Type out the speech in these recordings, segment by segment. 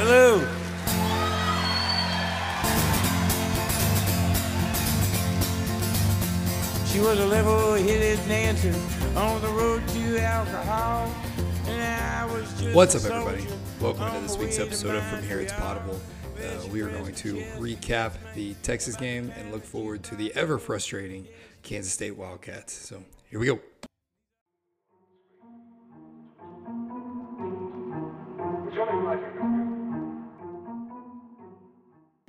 Hello. She was a level-headed dancer on the road to alcohol. And I was just What's up, everybody? Welcome to this week's episode of From Here It's freedom. Potable. Uh, we are going to recap the Texas game and look forward to the ever frustrating Kansas State Wildcats. So here we go.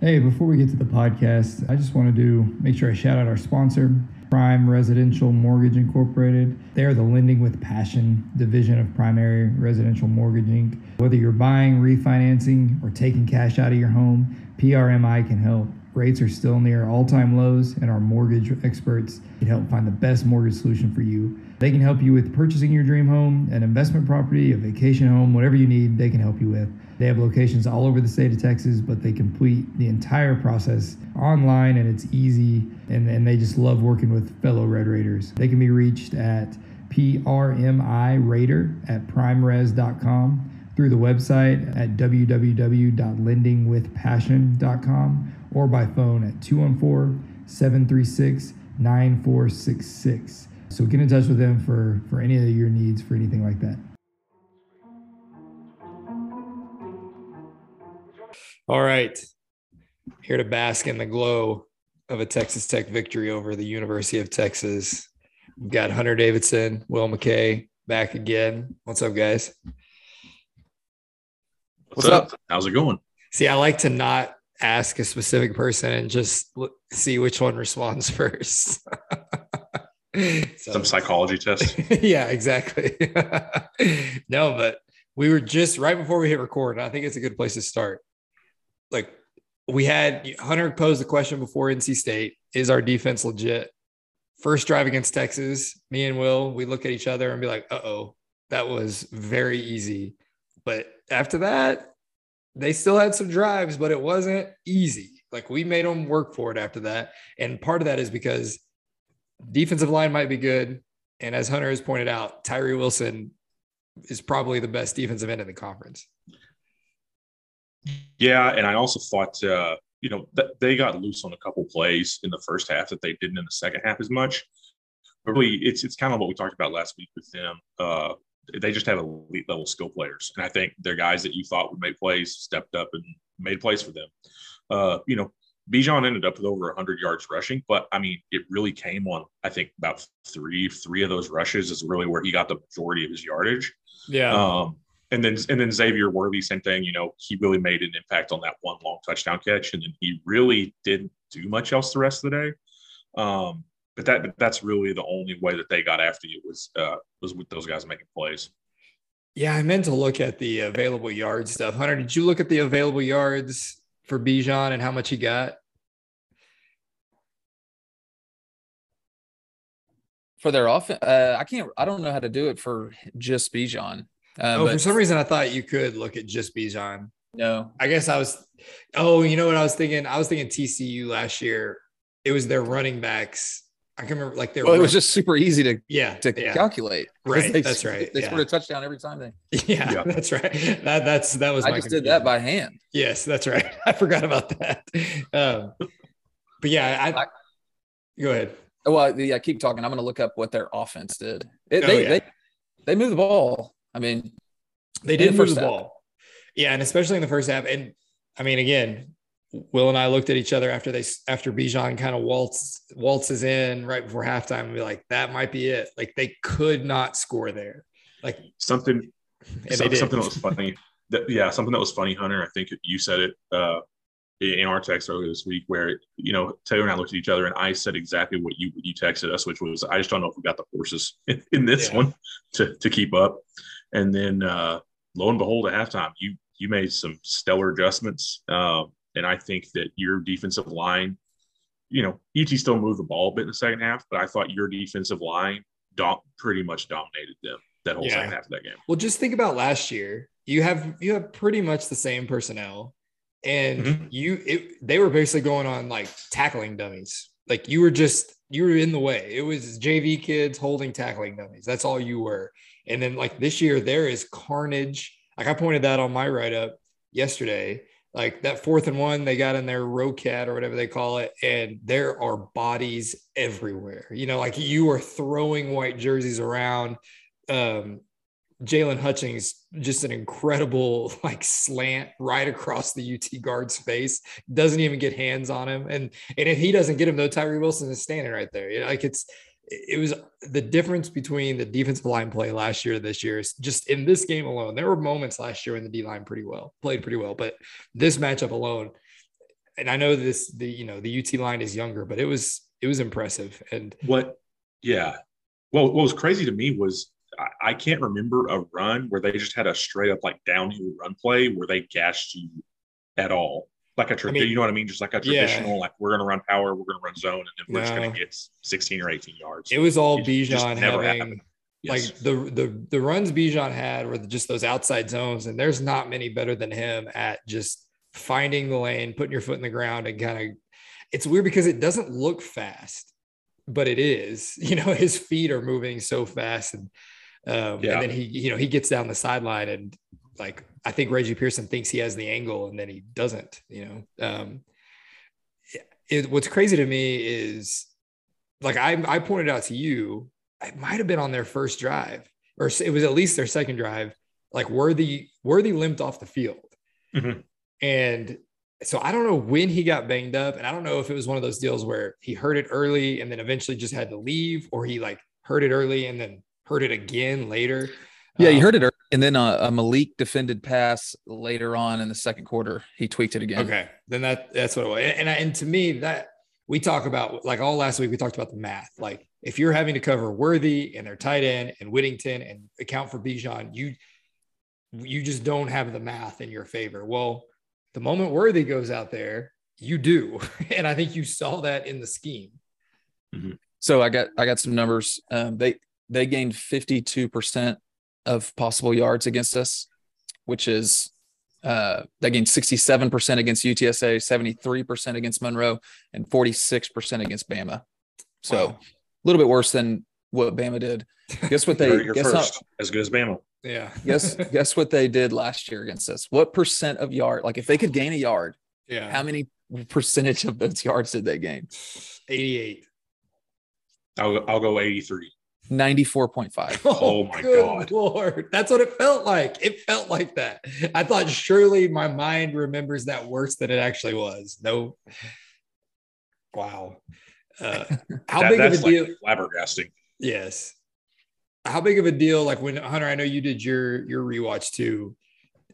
Hey, before we get to the podcast, I just want to do make sure I shout out our sponsor, Prime Residential Mortgage Incorporated. They are the lending with passion division of Primary Residential Mortgage Inc. Whether you're buying, refinancing, or taking cash out of your home, PRMI can help. Rates are still near all time lows, and our mortgage experts can help find the best mortgage solution for you. They can help you with purchasing your dream home, an investment property, a vacation home, whatever you need, they can help you with. They have locations all over the state of Texas, but they complete the entire process online and it's easy. And, and they just love working with fellow Red Raiders. They can be reached at PRMI Raider at primeres.com, through the website at www.lendingwithpassion.com, or by phone at 214 736 9466. So get in touch with them for, for any of your needs for anything like that. All right. Here to bask in the glow of a Texas Tech victory over the University of Texas. We've got Hunter Davidson, Will McKay back again. What's up, guys? What's, up? How's it going? See, I like to not ask a specific person and just look, see which one responds first. So- Some psychology test. yeah, exactly. no, but we were just right before we hit record. I think it's a good place to start. Like we had Hunter posed the question before NC State: Is our defense legit? First drive against Texas, me and Will, we look at each other and be like, "Uh oh, that was very easy." But after that, they still had some drives, but it wasn't easy. Like we made them work for it after that, and part of that is because defensive line might be good. And as Hunter has pointed out, Tyree Wilson is probably the best defensive end in the conference. Yeah, and I also thought, uh, you know, th- they got loose on a couple plays in the first half that they didn't in the second half as much. But really, it's it's kind of what we talked about last week with them. Uh, they just have elite level skill players, and I think they're guys that you thought would make plays stepped up and made plays for them. Uh, you know, Bijan ended up with over 100 yards rushing, but I mean, it really came on. I think about three three of those rushes is really where he got the majority of his yardage. Yeah. Um, and then and then Xavier Worthy, same thing. You know, he really made an impact on that one long touchdown catch, and then he really didn't do much else the rest of the day. Um, but that but that's really the only way that they got after you was uh, was with those guys making plays. yeah. I meant to look at the available yard stuff. Hunter, did you look at the available yards for Bijan and how much he got? for their offense. Uh, I can't. I don't know how to do it for just Bijan. Uh, oh, but for some reason, I thought you could look at just Bijan. no. I guess I was. Oh, you know what I was thinking? I was thinking TCU last year. It was their running backs. I can remember like their. Well, it was just super easy to yeah, to yeah. calculate. 'Cause Right, They, that's right, They yeah. scored a touchdown every time they. Yeah, Yeah. that's right. That that's that was. I my just did that by hand. Yes, that's right. I forgot about that. Um, but yeah, I, I- go ahead. Well, yeah. Keep talking. I'm going to look up what their offense did. It, Oh, they, yeah. they they moved the ball. I mean, They did the move first the half. ball. Yeah, and especially in the first half. And I mean, again, Will and I looked at each other after they after Bijan kind of waltz waltzes in right before halftime and be like, that might be it. Like they could not score there. Like Something Some- something that was funny. That, yeah, something that was funny, Hunter. I think you said it uh, in our text earlier this week, where you know Taylor and I looked at each other, and I said exactly what you you texted us, which was I just don't know if we got the horses in, in this Yeah. one to to keep up. And then uh, lo and behold, at halftime, you you made some stellar adjustments, um, and I think that your defensive line, you know, ET still moved the ball a bit in the second half, but I thought your defensive line dom- pretty much dominated them that whole Yeah. second half of that game. Well, just think about last year. You have you have pretty much the same personnel, and Mhm. you it, they were basically going on like tackling dummies. Like you were just you were in the way. It was JV kids holding tackling dummies. That's all you were. And then like this year there is carnage. Like I pointed that on my write up. yesterday. Like that fourth and one, they got in their row cat or whatever they call it, and there are bodies everywhere. You know, like you are throwing white jerseys around. Um, Jaylon Hutchings, just an incredible like slant right across the UT guard's face. Doesn't even get hands on him, and and if he doesn't get him, though, Tyree Wilson is standing right there. You know, like it's it was the difference between the defensive line play last year this year is just in this game alone. There were moments last year when the D line pretty well played pretty well, but this matchup alone, and I know this the you know the UT line is younger, but it was it was impressive. And what, yeah, well, what was crazy to me was I, I can't remember a run where they just had a straight up like downhill run play where they gashed you at all like a tra- I mean, you know what I mean? Just like a yeah. traditional, like we're gonna run power, we're gonna run zone, and then we're just gonna get 16 or 18 yards. it was all It Bijan never having happened. Yes. like the the the runs Bijan had were just those outside zones, and there's not many better than him at just finding the lane, putting your foot in the ground, and kind of. It's weird because it doesn't look fast, but it is. You know, his feet are moving so fast, and um, Yeah. and then he you know he gets down the sideline and like I think Reggie Pearson thinks he has the angle, and then he doesn't. You know, um, it, what's crazy to me is like I, I pointed out to you, it might have been on their first drive, or it was at least their second drive. Like Worthy, Worthy limped off the field, Mhm. and so I don't know when he got banged up, and I don't know if it was one of those deals where he hurt it early and then eventually just had to leave, or he like hurt it early and then hurt it again later. Yeah, you Um, heard it, early, and then a, a Malik defended pass later on in the second quarter. He tweaked it again. Okay, then that that's what it was. And I, and to me that we talk about like all last week we talked about the math. Like if you're having to cover Worthy and their tight end and Whittington and account for Bijan, you you just don't have the math in your favor. Well, the moment Worthy goes out there, you do, and I think you saw that in the scheme. So I got I got some numbers. Um, they they gained fifty two percent of possible yards against us, which is uh, they gained sixty seven percent against UTSA, seventy three percent against Monroe, and forty six percent against Bama. So Wow. a little bit worse than what Bama did. Guess what they You're, you're guess how, first, as good as Bama. Yeah. guess guess what they did last year against us. What percent of yard? Like if they could gain a yard, yeah. how many percentage of those yards did they gain? 88. I'll, I'll go 83. Ninety four point five. Oh my good God. Lord. That's what it felt like. It felt like that. I thought surely my mind remembers that worse than it actually was. No. Wow. Uh, how That- big of a deal? like flabbergasting. yes. How big of a deal? Like when Hunter, I know you did your your rewatch too.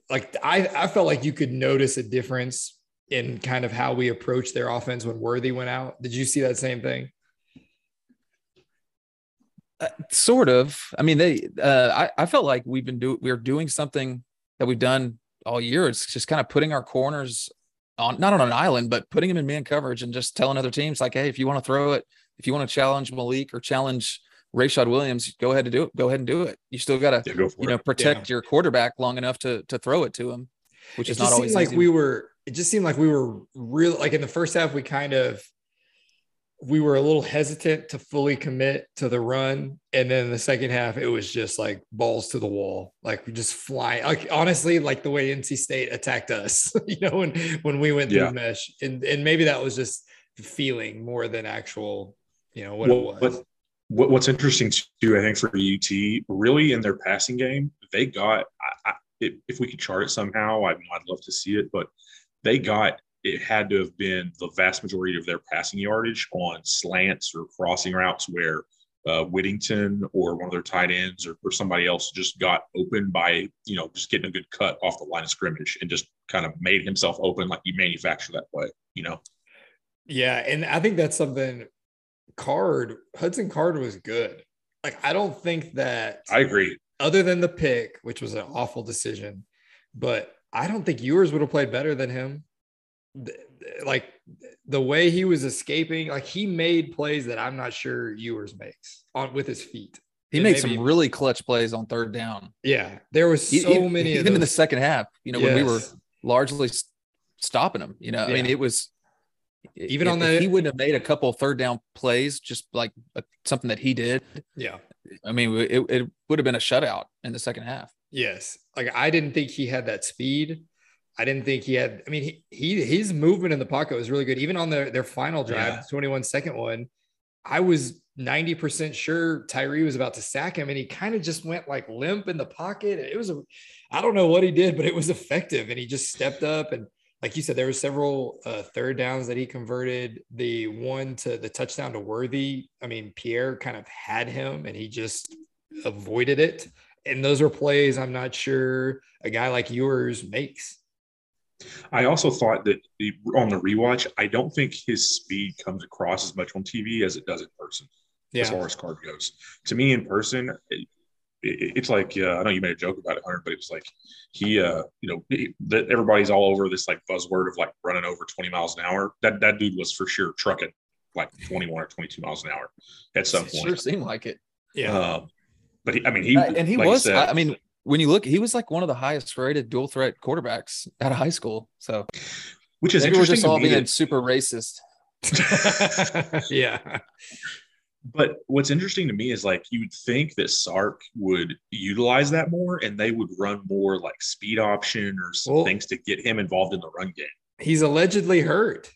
Like I, I felt like you could notice a difference in kind of how we approached their offense when Worthy went out. Did you see that same thing? Uh, sort of. I mean, they. Uh, I I felt like we've been doing we're doing something that we've done all year. It's just kind of putting our corners on not on an island, but putting them in man coverage and just telling other teams like, hey, if you want to throw it, if you want to challenge Malik or challenge Rayshad Williams, go ahead and do it. Go ahead and do it. You still got to Yeah, go you know it. protect your quarterback long enough to to throw it to him, which it is just not always like easy. we were it just seemed like we were real like in the first half we kind of we were a little hesitant to fully commit to the run and then the second half it was just like balls to the wall like we just flying like honestly like the way nc state attacked us you know when when we went through Yeah. mesh and and maybe that was just feeling more than actual you know what Well, it was what, what's interesting too, I think for UT, really in their passing game, they got. I, I, if, if we could chart it somehow, I, I'd love to see it. But they got. It had to have been the vast majority of their passing yardage on slants or crossing routes where uh, Whittington or one of their tight ends or, or somebody else just got open by you know just getting a good cut off the line of scrimmage and just kind of made himself open like he manufactured that play. You know. Yeah, and I think that's something Card Hudson Card was good. Like I don't think that I agree. other than the pick, which was an awful decision, but I don't think Ewers would have played better than him. Like the way he was escaping, like he made plays that I'm not sure Ewers makes on with his feet. he and made maybe- some really clutch plays on third down. Yeah, there was so e- many of even in the second half. You know, when we were largely stopping him. You know, I mean, it was Even if- on the- he wouldn't have made a couple third down plays, just like uh, something that he did. yeah. I mean, it, it would have been a shutout in the second half. Yes. Like I didn't think he had that speed. I didn't think he had. I mean, he, he his movement in the pocket was really good. Even on their their final drive, Yeah. 21 second one, I was 90% sure Tyree was about to sack him, and he kind of just went like limp in the pocket. It was a, I don't know what he did, but it was effective, and he just stepped up and. Like you said, there were several uh, third downs that he converted. The one to the touchdown to Worthy. I mean, Pierre kind of had him, and he just avoided it. And those are plays I'm not sure a guy like Ewers makes. I also thought that the, on the rewatch, I don't think his speed comes across as much on TV as it does in person. as far as card goes. To me, in person, it, it, it's like uh, I know you made a joke about it, Hunter, but it was like he, uh, you know, he, that everybody's all over this like buzzword of like running over 20 miles an hour. That that dude was for sure trucking like 21 or 22 miles an hour at some point. It point. sure seemed like it. Yeah. Um, but he, I mean, he Uh, and he like was. said, I I mean, when you look, he was like one of the highest rated dual threat quarterbacks out of high school. So which is maybe we're interesting just all being that- super racist. yeah. But what's interesting to me is like you would think that Sark would utilize that more and they would run more like speed option or some Well- things to get him involved in the run game. He's allegedly hurt,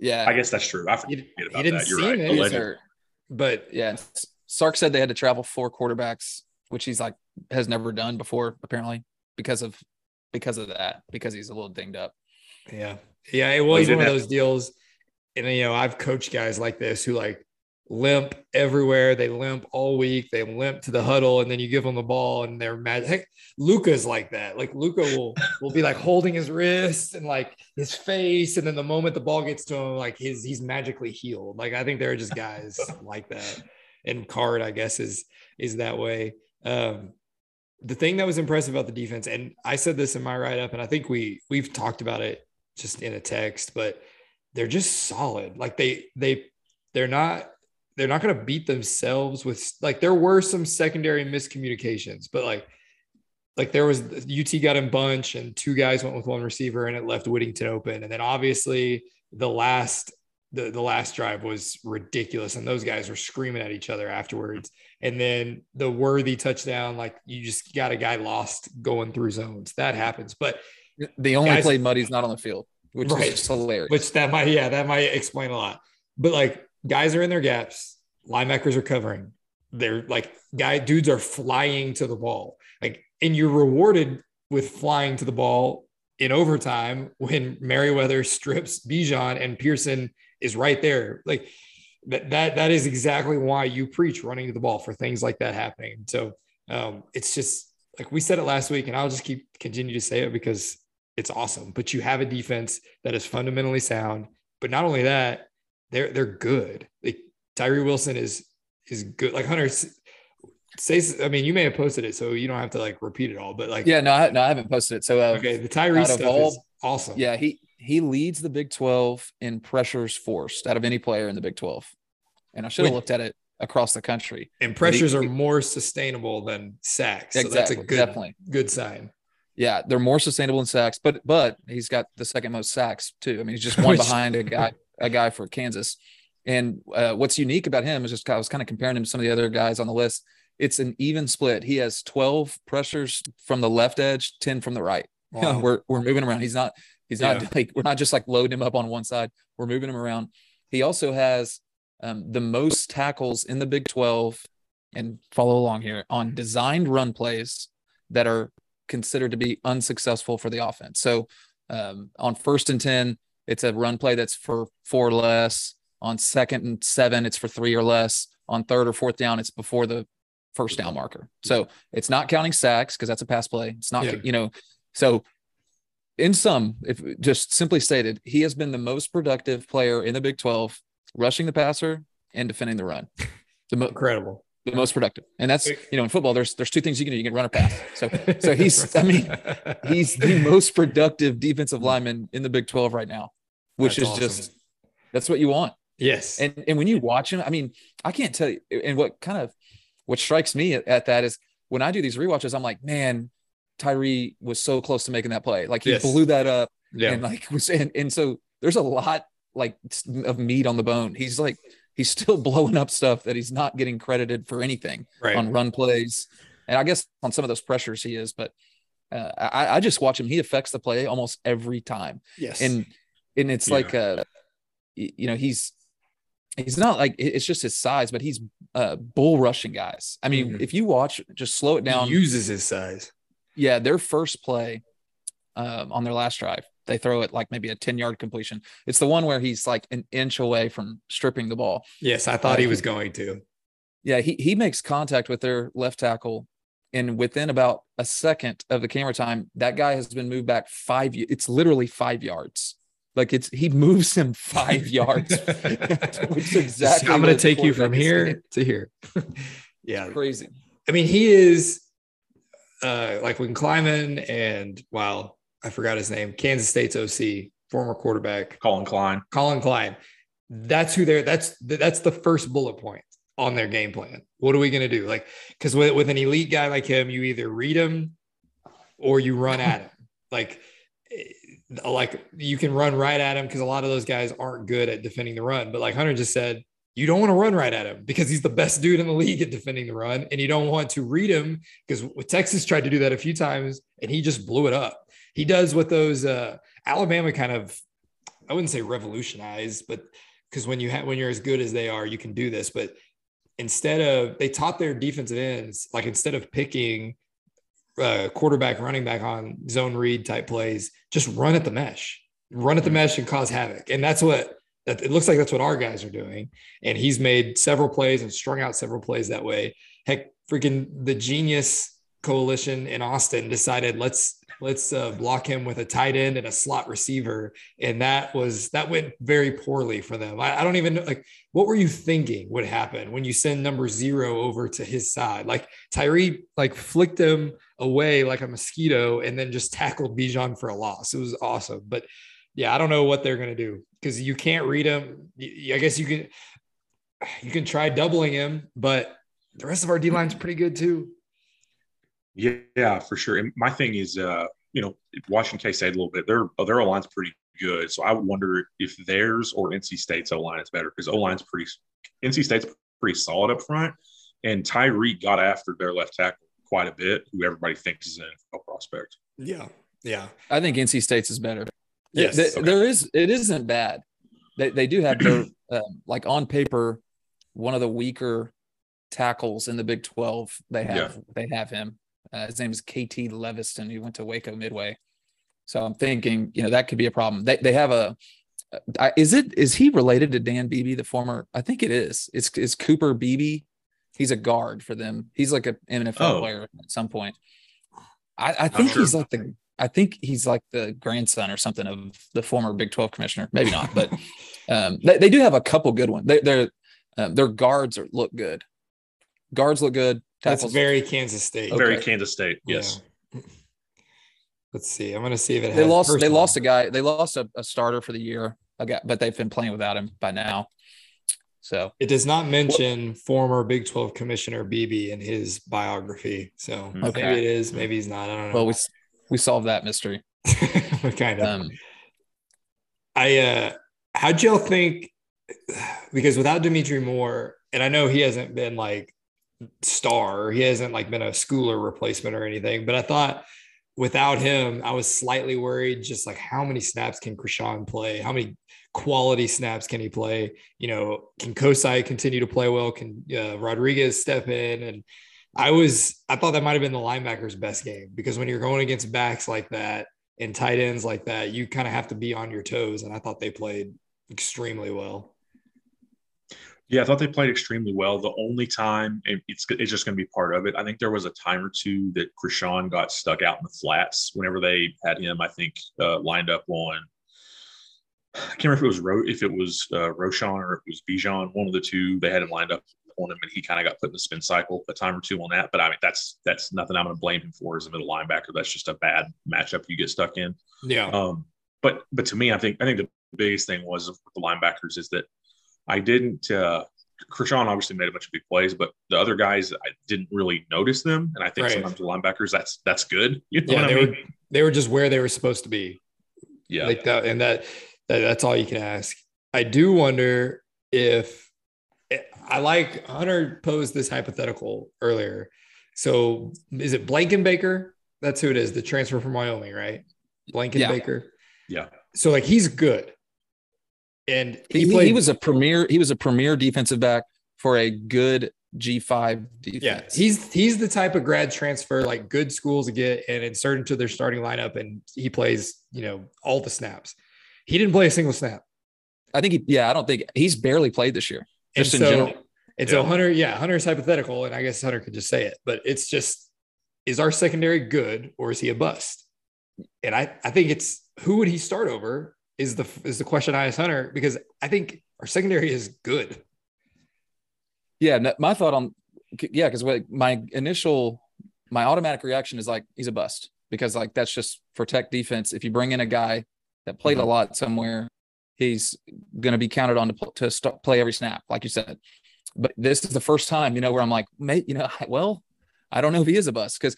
Yeah, I guess that's true. I He- forget he about didn't that. You're right. it. he was Allegedly. hurt. but Yeah, Sark said they had to travel four quarterbacks, which he's like has never done before, apparently because of because of that because he's a little dinged up. yeah. Yeah. It Well, was one of those deals. And, you know, I've coached guys like this who like limp everywhere. They limp all week. They limp to the huddle and then you give them the ball and they're mad. Heck, Luca's like that. Like Luca will, will be like holding his wrist and like his face. And then the moment the ball gets to him, like his, he's magically healed. Like I think there are just guys like that. And Card, I guess, is, is that way. Um, the thing that was impressive about the defense, and I said this in my write up, and I think we we've talked about it just in a text, but they're just solid. Like they they they're not they're not going to beat themselves with like there were some secondary miscommunications, but like like there was UT got in bunch and two guys went with one receiver and it left Whittington open, and then obviously the last the, the last drive was ridiculous and those guys were screaming at each other afterwards. And then the worthy touchdown like you just got a guy lost going through zones. That happens. But The only Guys- play Muddy's not on the field, which Right. is hilarious. which that might yeah that might explain a lot. But like guys are in their gaps. Linebackers are covering. They're like guy dudes are flying to the ball. Like and you're rewarded with flying to the ball in overtime when Merriweather strips Bijan and Pearson is right there. Like that that that is exactly why you preach running to the ball for things like that happening. So um it's just like we said it last week and I'll just keep continue to say it because it's awesome. But you have a defense that is fundamentally sound. But not only that they're they're good. Like Tyree Wilson is is good. Like Hunter s- says I mean you may have posted it so you don't have to like repeat it all but like yeah, no, I, no, I haven't posted it. So uh, okay the Tyree stuff all- is awesome. Yeah, he he leads the Big 12 in pressures forced out of any player in the Big 12. And I should have looked at it across the country. and pressures are more sustainable than sacks so exactly. that's a good Definitely. good sign Yeah, they're more sustainable in sacks, but but he's got the second most sacks too. I mean, he's just one behind a guy a guy for Kansas. And uh, what's unique about him is just I was kind of comparing him to some of the other guys on the list. It's an even split. He has 12 pressures from the left edge, 10 from the right. Wow. we're we're moving around. He's not he's not Yeah. like we're not just like loading him up on one side. We're moving him around. He also has um, the most tackles in the Big 12 and follow along here on designed run plays that are considered to be unsuccessful for the offense. So um, on first and 10, it's a run play that's for four or less. On second and seven, it's for three or less. On third or fourth down, it's before the first down marker. So it's not counting sacks because that's a pass play. It's not, Yeah. you know, so in sum, if just simply stated, he has been the most productive player in the Big 12, rushing the passer and defending the run. The, mo- incredible the most productive. And that's, you know, in football, there's there's two things you can do. You can run or pass. So so he's I mean, he's the most productive defensive lineman in the Big 12 right now, which That's is awesome. just that's what you want. yes And and when you watch him, I mean, I can't tell you. And what kind of what strikes me at, at that is when I do these rewatches, I'm like, man, Tyree was so close to making that play. Like he Yes. blew that up yeah and like was and, and so there's a lot like of meat on the bone. He's like he's still blowing up stuff that he's not getting credited for anything right on run plays. And I guess on some of those pressures he is, but Uh, I, I just watch him. He affects the play almost every time, Yes. and and it's Yeah. like uh, you know, he's he's not like it's just his size, but he's uh bull rushing guys. I mean, Mhm. if you watch, just slow it down. he uses his size. Yeah, their first play um, on their last drive, they throw it like maybe a 10 yard completion. It's the one where he's like an inch away from stripping the ball. Yes, I thought he was going to. Yeah, he, he makes contact with their left tackle. And within about a second of the camera time, that guy has been moved back five. It's literally five yards. Like it's he moves him five yards, which exactly. I'm going to take you from here to here. yeah. Crazy. I mean, he is uh, like when Klieman and wow, I forgot his name, Kansas State's OC, former quarterback, Collin Klein. Collin Klein. That's who they're that's that's the first bullet point on their game plan. What are we going to do? Like, because with, with an elite guy like him, you either read him or you run at him. Like, eh, like you can run right at him because a lot of those guys aren't good at defending the run. But like Hunter just said, you don't want to run right at him because he's the best dude in the league at defending the run, and you don't want to read him because Texas tried to do that a few times and he just blew it up. He does what those uh, Alabama kind of, I wouldn't say revolutionize, but because when you have when you're as good as they are, you can do this. But instead of they taught their defensive ends like instead of picking uh, quarterback, running back on zone read type plays, just run at the mesh, run at the mesh and cause havoc. And that's what it looks like that's what our guys are doing. And he's made several plays and strung out several plays that way. Heck, freaking the genius coalition in Austin decided let's let's uh, block him with a tight end and a slot receiver, and that was that went very poorly for them. I, I don't even know like what were you thinking would happen when you send number zero over to his side? Like Tyree like flicked him away like a mosquito and then just tackled Bijan for a loss. It was awesome, but yeah, I don't know what they're gonna do because you can't read him. I guess you can you can try doubling him, but the rest of our D line's pretty good too. Yeah, yeah, for sure. And my thing is, uh, you know, watching K State a little bit, their their O line's pretty good. So I wonder if theirs or NC State's O line is better because O line's pretty. NC State's pretty solid up front, and Tyree got after their left tackle quite a bit, who everybody thinks is an NFL prospect. Yeah, yeah, I think NC State's is better. Yes, Th- okay. there is. It isn't bad. They they do have their um, like on paper one of the weaker tackles in the Big Twelve. They have they have him. Uh, his name is KT Leveston. He went to Waco Midway. So I'm thinking, you know, that could be a problem. They they have a. I, is it is he related to Dan Beebe, the former? I think it is. It's is Cooper Beebe. He's a guard for them. He's like an NFL Oh. player at some point. I, I think sure. he's like the I think he's like the grandson or something of the former Big 12 commissioner. Maybe not, but um, they, they do have a couple good ones. They, they're um, their guards are, look good. Guards look good. that's Tackles, very Kansas State. Okay. Very Kansas State. Yes. Yeah. Let's see. I'm gonna see if it. they has- lost. They one. lost a guy. They lost a, a starter for the year. I got, but they've been playing without him by now. So It does not mention former Big 12 Commissioner Beebe in his biography. So Okay. maybe it is, maybe he's not. I don't know. well, we we solved that mystery. kind of. Um, I uh how'd y'all think because without Dimitri Moore, and I know he hasn't been like star, he hasn't like been a schooler replacement or anything, but I thought without him, I was slightly worried just like how many snaps can Krishon play? How many quality snaps can he play? You know, can Kosai continue to play well? Can uh, Rodriguez step in? And I was, I thought that might have been the linebacker's best game because when you're going against backs like that and tight ends like that, you kind of have to be on your toes. And I thought they played extremely well. Yeah, I thought they played extremely well. The only time, it's it's just going to be part of it. I think there was a time or two that Krishon got stuck out in the flats whenever they had him. I think uh, lined up on. I can't remember if it was Ro- if it was uh, Roschon or it was Bijan. One of the two. They had him lined up on him, and he kind of got put in the spin cycle a time or two on that. But I mean, that's that's nothing I'm going to blame him for as a middle linebacker. That's just a bad matchup you get stuck in. Yeah. Um, but but to me, I think I think the biggest thing was with the linebackers is that I didn't. Uh, Krishon obviously made a bunch of big plays, but the other guys I didn't really notice them, and I think Right. sometimes the linebackers that's that's good. You know Yeah, they I were they were just where they were supposed to be. Yeah, like that and that, that that's all you can ask i do wonder if i like hunter posed this hypothetical earlier so is it blankenbaker That's who it is. The transfer from Wyoming, right? Blankenbaker. Yeah. Yeah. So like he's good. And he, He, he, was a premier. He was a premier defensive back for a good G five defense. yeah, he's he's the type of grad transfer like good schools get and insert into their starting lineup and he plays, you know, all the snaps. He didn't play a single snap. I think. He, yeah, I don't think he's barely played this year. And Just in so, general. And so Hunter, Yeah. Hunter, yeah, Hunter's hypothetical, and I guess Hunter could just say it, but it's just is our secondary good or is he a bust? And I, I think it's who would he start over is the is the question I ask Hunter because I think our secondary is good. Yeah, my thought on yeah, because my initial my automatic reaction is like he's a bust because like that's just for tech defense. If you bring in a guy that played a mm-hmm. lot somewhere, he's going to be counted on to to play every snap, like you said. But this is the first time, you know, where I'm like, mate, you know, well, I don't know if he is a bust because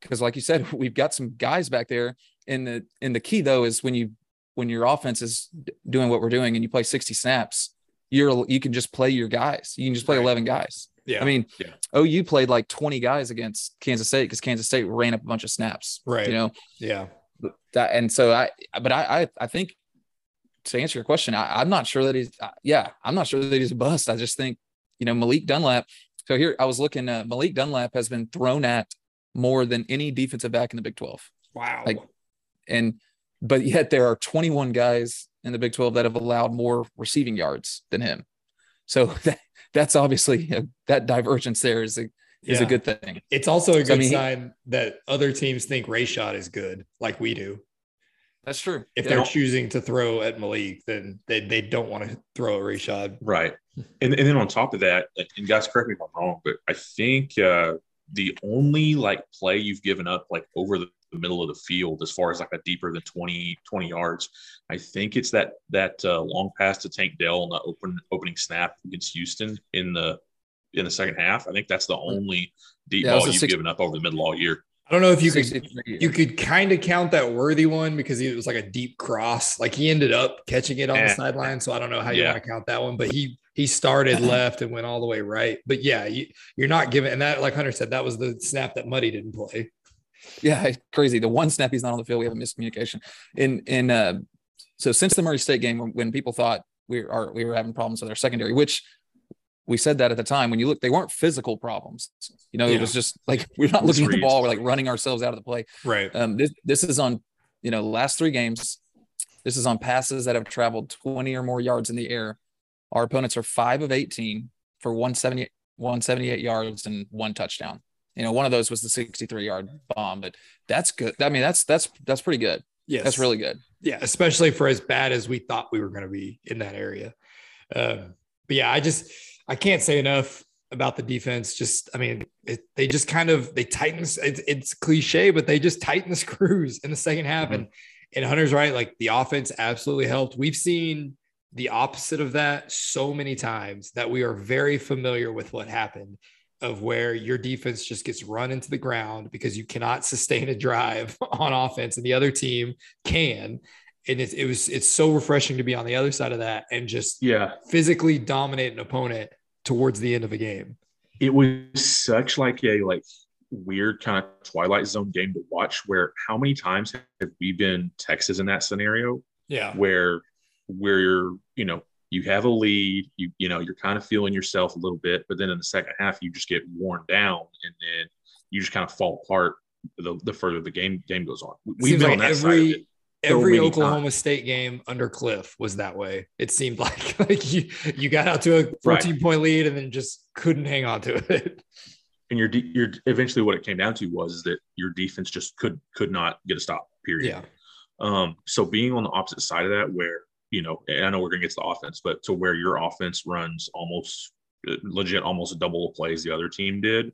because like you said, we've got some guys back there. And the and the key though is when you when your offense is doing what we're doing and you play 60 snaps, you're you can just play your guys. You can just play Right. 11 guys. Yeah. I mean, Yeah. OU played like 20 guys against Kansas State because Kansas State ran up a bunch of snaps. Right. You know, yeah. that and so I but I I, I think to answer your question, I, I'm not sure that he's uh, yeah, I'm not sure that he's a bust. I just think, you know, Malik Dunlap. So here I was looking uh, Malik Dunlap has been thrown at more than any defensive back in the Big 12. Wow. Like- And but yet there are 21 guys in the Big 12 that have allowed more receiving yards than him. So that, that's obviously a, that divergence there is a is a good thing. it's also a good So, I mean, sign that other teams think Rayshad is good, like we do. That's true. If Yeah. they're choosing to throw at Malik, then they, they don't want to throw at Rayshad. Right. And, and then on top of that, and guys, correct me if I'm wrong, but I think uh, the only like play you've given up like over the, the middle of the field as far as like a deeper than 20, 20 yards, I think it's that that uh, long pass to Tank Dell on the open opening snap against Houston in the in the second half. I think that's the only deep Yeah, ball you've six- given up over the middle all year. I don't know if you could you could kind of count that worthy one because it was like a deep cross. Like he ended up catching it on the Eh. sideline. So I don't know how you Yeah. want to count that one, but he he started left and went all the way right. But yeah, you, you're not giving and that like Hunter said, that was the snap that Muddy didn't play. Yeah, crazy. The one snap he's not on the field, we have a miscommunication. In in uh, so since the Murray State game, when, when people thought we are we were having problems with our secondary, which we said that at the time. When you look, they weren't physical problems. You know, Yeah. it was just like we're not looking at the ball, we're like running ourselves out of the play. Right. Um, this this is on you know last three games. This is on passes that have traveled 20 or more yards in the air. Our opponents are five of 18 for 170, 178 yards and one touchdown. You know, one of those was the 63 yard bomb, but that's good. I mean, that's that's that's pretty good. yeah That's really good. yeah, especially for as bad as we thought we were going to be in that area. Um, but yeah, I just I can't say enough about the defense. Just I mean, it, they just kind of they tighten. It's, it's cliche, but they just tighten the screws in the second half. Mhm. And and Hunter's right. Like the offense absolutely helped. We've seen the opposite of that so many times that we are very familiar with what happened of where your defense just gets run into the ground because you cannot sustain a drive on offense and the other team can and it, it was it's so refreshing to be on the other side of that and just Yeah. physically dominate an opponent towards the end of a game. It was such like a like weird kind of twilight zone game to watch where how many times have we been texas in that scenario? Yeah. Where where you're you know you have a lead you you know you're kind of feeling yourself a little bit but then in the second half you just get worn down and then you just kind of fall apart the, the further the game game goes on. We've been like on that side of every so oklahoma times. state game under cliff was that way it seemed like. Like you you got out to a 14 point lead and then just couldn't hang on to it. And your de- your eventually what it came down to was that your defense just could could not get a stop period. Yeah. Um, so being on the opposite side of that, where you know, and I know we're gonna get to the offense, but to where your offense runs almost legit, almost double the plays the other team did,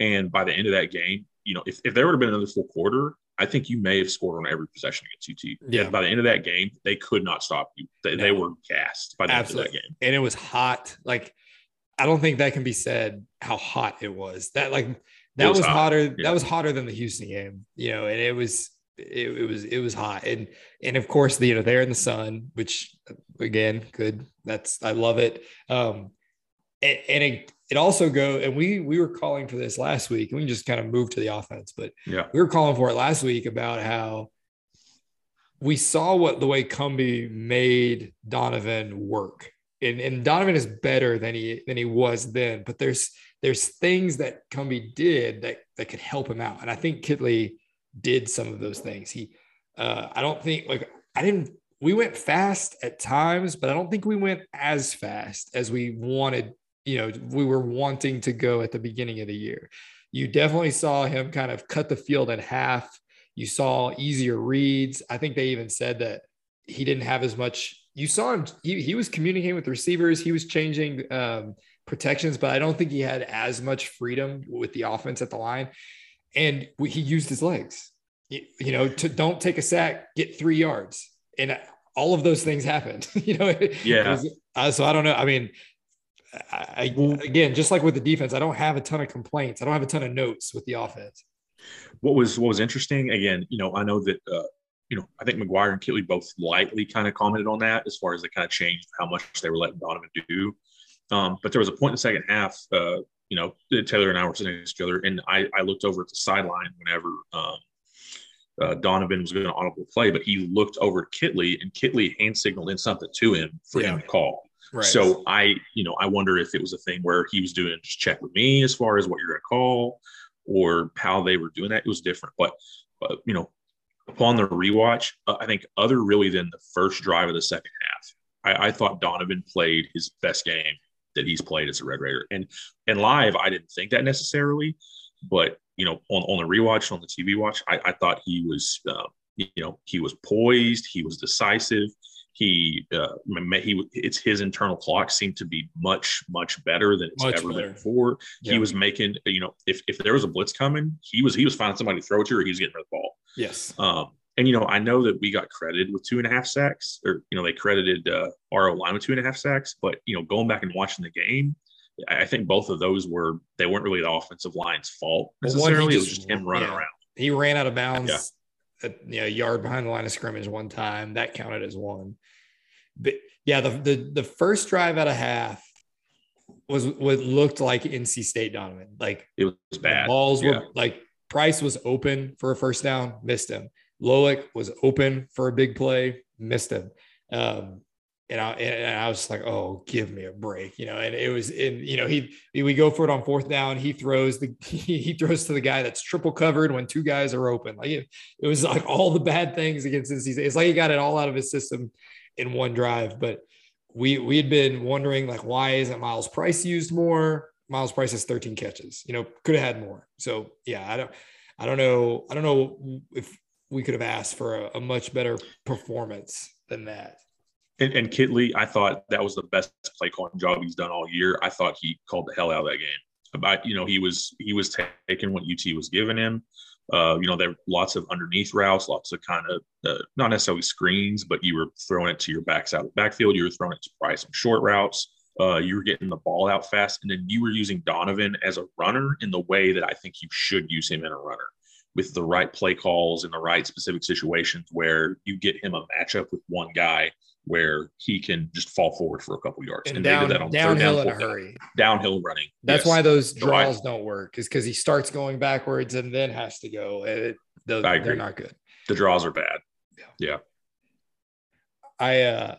and by the end of that game, you know, if, if there would have been another full quarter, I think you may have scored on every possession against UT. Yeah. By the end of that game, they could not stop you. They, they were gassed by the end of that game. and it was hot like i don't think that can be said how hot it was that like that was was, hot. hotter Yeah. that was hotter than the houston game you know and it was it, it was it was hot and and of course the, you know they're in the sun which again good that's i love it um and, and it it also go and we we were calling for this last week and we just kind of moved to the offense but Yeah. we were calling for it last week about how we saw what the way Cumbie made Donovan work. And, and Donovan is better than he than he was then but there's there's things that Cumbie did that that could help him out. And I think Kittley did some of those things. He uh I don't think like I didn't we went fast at times but I don't think we went as fast as we wanted you know we were wanting to go at the beginning of the year. You definitely saw him kind of cut the field in half. You saw easier reads. I think they even said that he didn't have as much you saw him he, he was communicating with receivers. He was changing um, protections but i don't think he had as much freedom with the offense at the line. And he used his legs. You, know to don't take a sack get three yards. And all of those things happened you know? Yeah. was- uh, so i don't know. I mean I, again, just like with the defense, I don't have a ton of complaints. I don't have a ton of notes with the offense. what was what was interesting again you know i know that uh you know i think mcguire and Kittley both lightly kind of commented on that as far as they kind of changed how much they were letting donovan do um but there was a point in the second half uh you know taylor and i were sitting next to each other and i i looked over at the sideline whenever um uh, Donovan was going to audible play, but he looked over at Kittley and Kittley hand signaled in something to him for him to call. So I, you know, I wonder if it was a thing where he was doing just check with me as far as what you're going to call or how they were doing that. It was different, but, but you know, upon the rewatch, uh, I think other really than the first drive of the second half, I, I thought Donovan played his best game that he's played as a Red Raider. And and live, I didn't think that necessarily, but you know, on, on the rewatch, on the TV watch, I, I thought he was, uh, you know, he was poised, he was decisive. He, uh, he, it's his internal clock seemed to be much, much better than it's Much ever better. been before. Yeah. He was making, you know, if, if there was a blitz coming, he was, he was finding somebody to throw to, or he was getting rid of the ball. yes, Um, and you know, I know that we got credited with two and a half sacks, or you know, they credited uh, RO line with two and a half sacks. But you know, going back and watching the game, I think both of those were they weren't really the offensive line's fault Well, one, he necessarily. it was just- just him running yeah. around. he ran out of bounds Yeah. A you know, yard behind the line of scrimmage one time. That counted as one. But yeah, the the, the first drive out of half was what looked like NC State Donovan. Like It was bad. balls Yeah. were like Price was open for a first down, missed him. Loic was open for a big play, missed him. Um, and I and I was like, oh, give me a break, you know. And it was in, you know, he we go for it on fourth down. He throws the he, throws to the guy that's triple covered when two guys are open. Like it, it was like all the bad things against State. It's like he got it all out of his system in one drive. But we we had been wondering like why isn't Myles Price used more? Myles Price has 13 catches. You know, could have had more. So yeah, I don't I don't know. I don't know if we could have asked for a, a much better performance than that. And, and Kittley, I thought that was the best play calling job he's done all year. I thought he called the hell out of that game. About you know he was he was taking what UT was giving him. Uh, you know there were lots of underneath routes, lots of kind of uh, not necessarily screens, but you were throwing it to your backs out of the backfield. You were throwing it to probably some short routes. Uh, you were getting the ball out fast, and then you were using Donovan as a runner in the way that I think you should use him in a runner with the right play calls in the right specific situations where you get him a matchup with one guy where he can just fall forward for a couple yards. And, they down, did that on third downhill down, in a hurry. Downhill running. That's Yes. why those So I- draws don't work, is because he starts going backwards and then has to go. And It, those, I they're not good. the draws are bad. Yeah. I uh,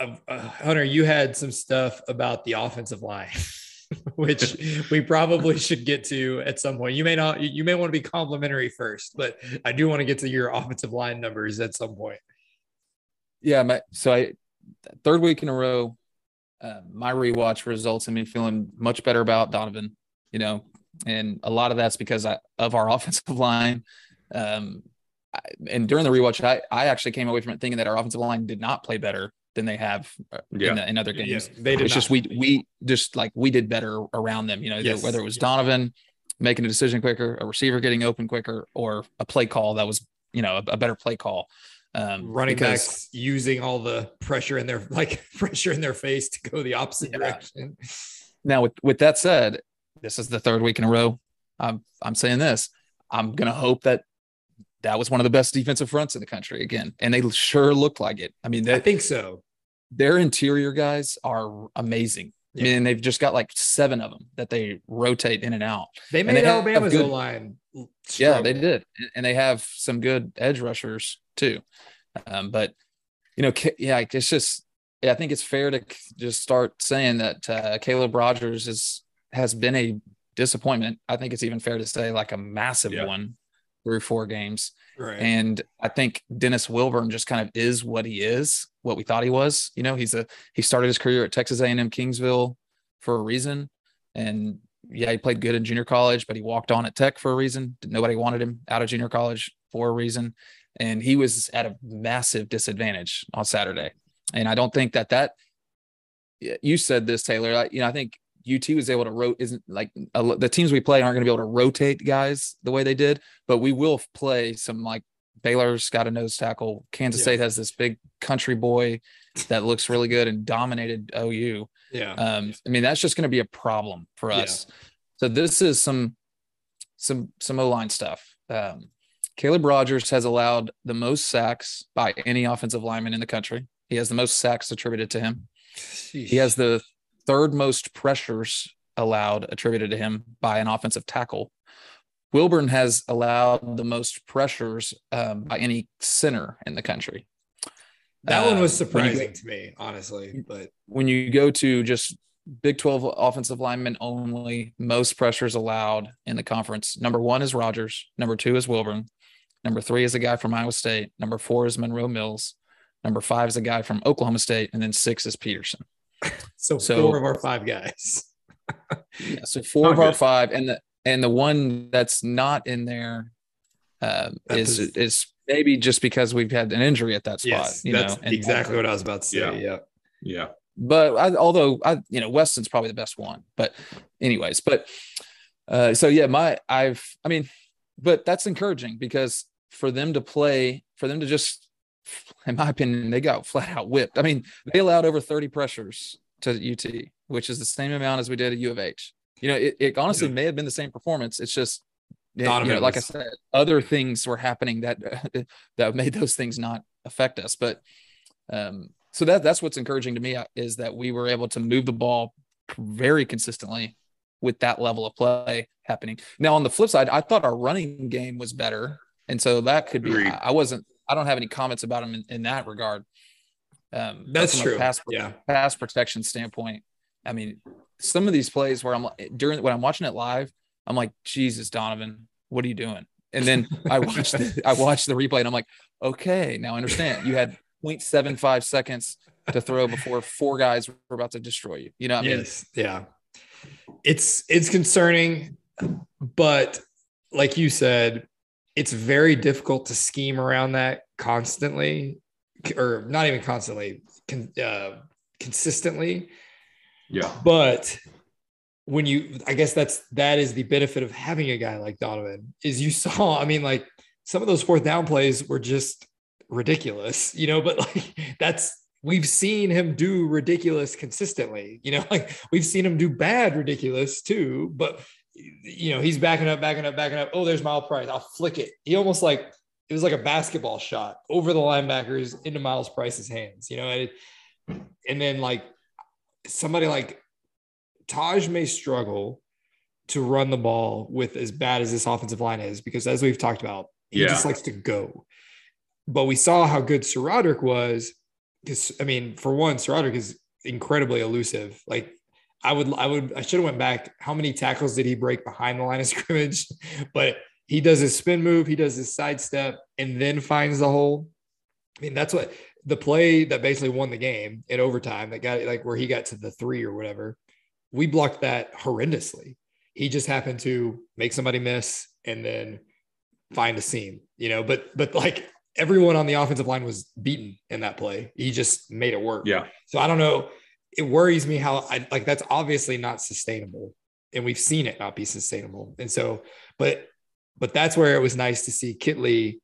uh, uh, Hunter, you had some stuff about the offensive line, which we probably should get to at some point. You may not, you may want to be complimentary first, but I do want to get to your offensive line numbers at some point. Yeah, my, so I third week in a row, uh, my rewatch results in me feeling much better about Donovan. You know, and a lot of that's because I, of our offensive line. Um, I, and during the rewatch, I I actually came away from it thinking that our offensive line did not play better than they have Yeah. in, the, in other games. they did. It's just we we just like we did better around them. You know, Yes. whether it was Yeah. Donovan making a decision quicker, a receiver getting open quicker, or a play call that was you know a, a better play call. Um, running because- backs using all the pressure in their like pressure in their face to go the opposite Yeah. direction. Now, with with that said, this is the third week in a row. I'm I'm saying this. I'm gonna hope that that was one of the best defensive fronts in the country again, and they sure look like it. I mean, I think so. their interior guys are amazing. I mean, they've just got like seven of them that they rotate in and out. They made they Alabama's good- line. Yeah, they did, And- and they have some good edge rushers too. Um, but you know, yeah, it's just yeah, I think it's fair to just start saying that uh, Caleb Rogers is has been a disappointment. I think it's even fair to say like a massive Yeah. one through four games. Right. And I think Dennis Wilburn just kind of is what he is, what we thought he was. You know, he's a he started his career at Texas A&M Kingsville for a reason, and yeah, he played good in junior college, but he walked on at Tech for a reason. Nobody wanted him out of junior college for a reason, and he was at a massive disadvantage on Saturday. And I don't think that that you said this, Taylor. I, you know, I think UT was able to rotate. Isn't like a the teams we play aren't going to be able to rotate guys the way they did, but we will play some like Baylor's got a nose tackle. Kansas Yeah. State has this big country boy that looks really good and dominated OU. yeah. Um, I mean, that's just going to be a problem for Yeah. us. So this is some some some O line stuff. Um, Caleb Rogers has allowed the most sacks by any offensive lineman in the country. He has the most sacks attributed to him. He has the third most pressures allowed attributed to him by an offensive tackle. Wilburn has allowed the most pressures um, by any center in the country. that one was uh, when you go- surprising to me, honestly. But when you go to just Big 12 offensive linemen only, most pressures allowed in the conference. Number one is Rogers. Number two is Wilburn. Number three is a guy from Iowa State. Number four is Monroe Mills. Number five is a guy from Oklahoma State. And then six is Peterson. so, So- four of our five guys. Yeah, so four Not of our five. And the and the one that's not in there um, That is is- is maybe just because we've had an injury at that spot. Yes, you that's know, and- exactly what I was about to say. Yeah. Yeah. Yeah. but I, although I, you know, Weston's probably the best one. But, anyways, but uh, so yeah, my I've, I mean, but that's encouraging because for them to play, for them to just, in my opinion, they got flat out whipped. I mean, they allowed over thirty pressures to UT, which is the same amount as we did at U of H. You know, it, it honestly may have been the same performance. It's just. you know, like I said, other things were happening that that made those things not affect us. But um, so that that's what's encouraging to me uh, is that we were able to move the ball very consistently with that level of play happening. Now on the flip side, I thought our running game was better, and so that could be. I wasn't. I don't have any comments about him in, in that regard. Um, That's from a true. Pass, Yeah. pass protection standpoint, I mean, some of these plays where I'm like- during when I'm watching it live, I'm like, Jesus, Donovan, what are you doing? And then I watched the, I watched the replay and I'm like, okay, now I understand. You had 0.75 seconds to throw before four guys were about to destroy you. You know, what I mean, yes. Yeah. It's it's concerning, but like you said, it's very difficult to scheme around that constantly, or not even constantly, con, uh, consistently. Yeah. But when you, I guess that's that is the benefit of having a guy like Donovan. Is you saw, I mean, like some of those fourth down plays were just ridiculous, you know. But like that's we've seen him do ridiculous consistently, you know. Like we've seen him do bad ridiculous too, but you know he's backing up, backing up, backing up. Oh, there's Myles Price. I'll flick it. He almost like it was like a basketball shot over the linebackers into Myles Price's hands, you know. And, it, and then like somebody like Tahj may struggle to run the ball with as bad as this offensive line is because as we've talked about, he Yeah. just likes to go. But we saw how good SaRodorick was. Because I mean, for one, SaRodorick is incredibly elusive. Like I would, I would, I should have went back. How many tackles did he break behind the line of scrimmage? But he does his spin move, he does his sidestep, and then finds the hole. I mean, that's what the play that basically won the game in overtime. That got like where he got to the three or whatever. We blocked that horrendously. He just happened to make somebody miss and then find a seam, you know. But but like everyone on the offensive line was beaten in that play. He just made it work. Yeah. So I don't know. It worries me how I like that's obviously not sustainable. And we've seen it not be sustainable. And so, but but that's where it was nice to see Kittley.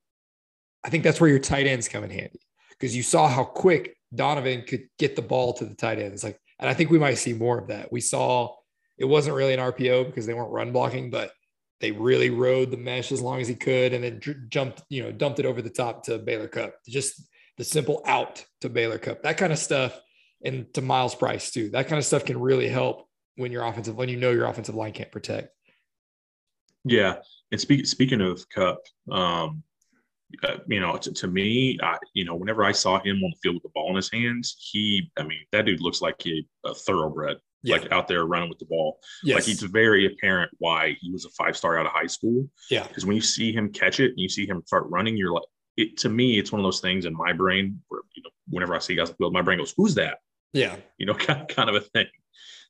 I think that's where your tight ends come in handy because you saw how quick Donovan could get the ball to the tight ends. Like, and I think we might see more of that. We saw it wasn't really an RPO because they weren't run blocking, but they really rode the mesh as long as he could and then dr- jumped, you know, dumped it over the top to Baylor Cupp. Just the simple out to Baylor Cupp. That kind of stuff and to Myles Price too. That kind of stuff can really help when your offensive when you know your offensive line can't protect. Yeah, and speak, speaking of Cupp, um, uh, you know, to, to me, I, you know, whenever I saw him on the field with the ball in his hands, he, I mean, that dude looks like a, a thoroughbred, Yeah. like out there running with the ball. Yes. Like it's very apparent why he was a five star out of high school. yeah. Because when you see him catch it and you see him start running, you're like, it to me, it's one of those things in my brain where you know, whenever I see guys on the field, my brain goes, "Who's that?" Yeah. You know, kind kind of a thing.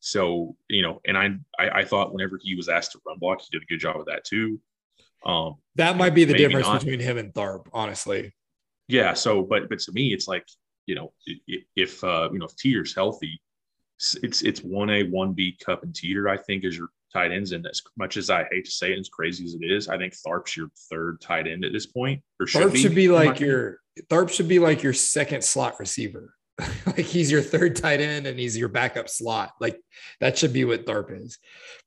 So you know, and I, I I thought whenever he was asked to run block, he did a good job of that too. Um, That might be the difference not. between him and Tharp, honestly. Yeah. So, but but to me, it's like you know, if uh, you know if Teeter's healthy, it's it's one A, one B, Cupp, and Teeter. I think is your tight ends, and as much as I hate to say it, as crazy as it is, I think Tharp's your third tight end at this point. Or Tharp should be like your Tharp should be like your second slot receiver. like he's your third tight end and he's your backup slot. Like that should be what Tharp is.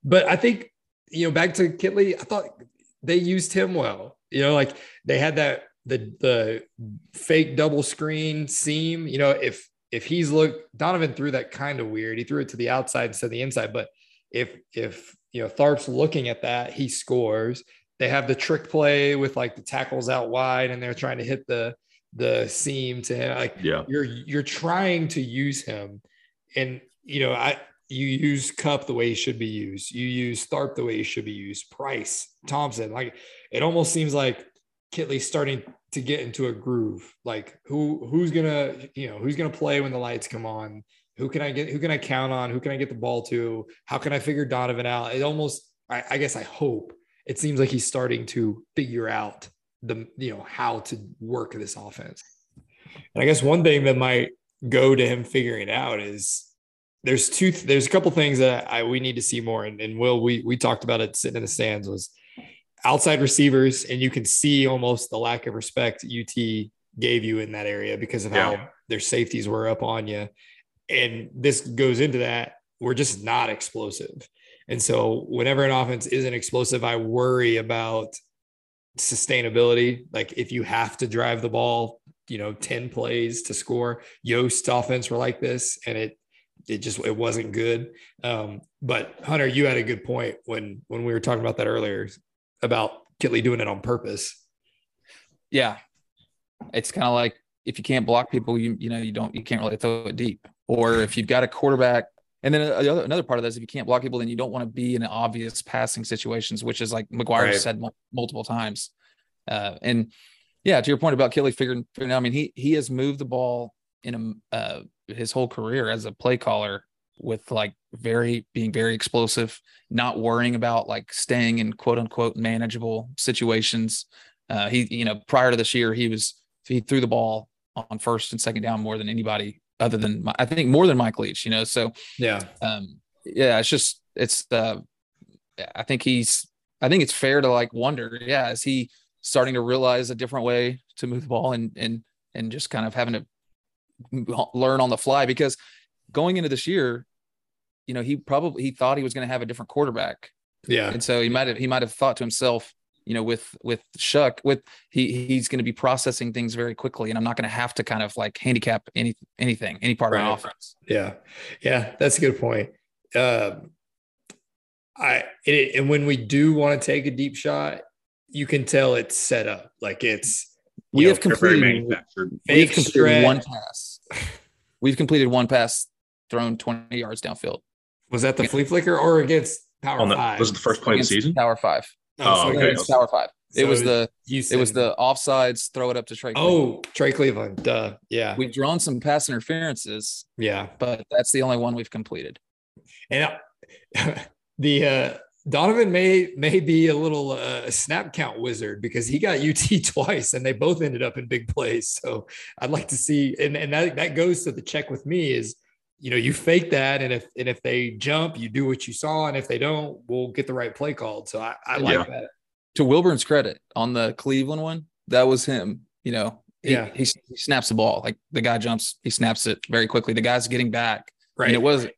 But I think you know back to Kittley, I thought they used him well. You know, like they had that the the fake double screen seam. You know, if if he's looked Donovan threw that kind of weird. He threw it to the outside instead of the inside. But if if you know Tharp's looking at that, he scores they have the trick play with like the tackles out wide and they're trying to hit the the seam to him like yeah, you're you're trying to use him. And you know i you use Cupp the way he should be used. You use tharp the way he should be used. Price thompson like it almost seems like Kittley's starting to get into a groove. Like who who's gonna you know who's gonna play when the lights come on? Who can i get who can i count on? Who can i get the ball to? How can i figure donovan out? It almost i, I guess i hope it seems like he's starting to figure out the you know how to work this offense and I guess one thing that might go to him figuring it out is there's two there's a couple things that I we need to see more. And, and Will, we we talked about it sitting in the stands was outside receivers, and you can see almost the lack of respect UT gave you in that area because of Yeah. how their safeties were up on you. And this goes into that. We're just not explosive. And so whenever an offense isn't explosive, I worry about sustainability. Like if you have to drive the ball, you know, 10 plays to score, Yost offense were like this and it it just it wasn't good. Um, but Hunter, you had a good point when when we were talking about that earlier about Kittley doing it on purpose. yeah, it's kind of like if you can't block people, you you know you don't you can't really throw it deep. Or if you've got a quarterback, and then another another part of that is if you can't block people, then you don't want to be in obvious passing situations, which is like McGuire Right. said mul- multiple times. Uh, and yeah, to your point about Kittley figuring, figuring out, I mean, he he has moved the ball in a uh, his whole career as a play caller with like very being very explosive, not worrying about like staying in quote unquote manageable situations. Uh, he, you know, prior to this year, he was he threw the ball on first and second down more than anybody other than I think more than Mike Leach. You know, so Yeah. um, yeah, it's just it's uh, I think he's I think it's fair to like wonder, yeah, is he starting to realize a different way to move the ball and and and just kind of having to learn on the fly because going into this year, you know, he probably he thought he was going to have a different quarterback Yeah. and so he might have he might have thought to himself you know with with Shough with he he's going to be processing things very quickly and i'm not going to have to kind of like handicap any anything any part of my offense Yeah, yeah, that's a good point. Um, I it, and when we do want to take a deep shot, you can tell it's set up. Like it's we you have know, They're very completed we've completed stretch. one pass we've completed one pass thrown 20 yards downfield Was that the flea flicker or against Power On the, Five? was it the first play of the against season? Power Five Oh, so okay. Power Five it was the Houston. it was the offsides throw it up to Trey Cleveland. oh Trey Cleveland. Duh. Yeah, we've drawn some pass interferences yeah. but that's the only one we've completed And I- the uh, Donovan may may be a little uh, snap count wizard because he got UT twice and they both ended up in big plays. So I'd like to see, and, and that, that goes to the check with me is, you know, you fake that, and if and if they jump, you do what you saw, and if they don't, we'll get the right play called. So I, I like Yeah. that. to Wilburn's credit on the Cleveland one, that was him. You know, he, Yeah. he, he snaps the ball like the guy jumps, he snaps it very quickly. The guy's getting back. Right. And it wasn't.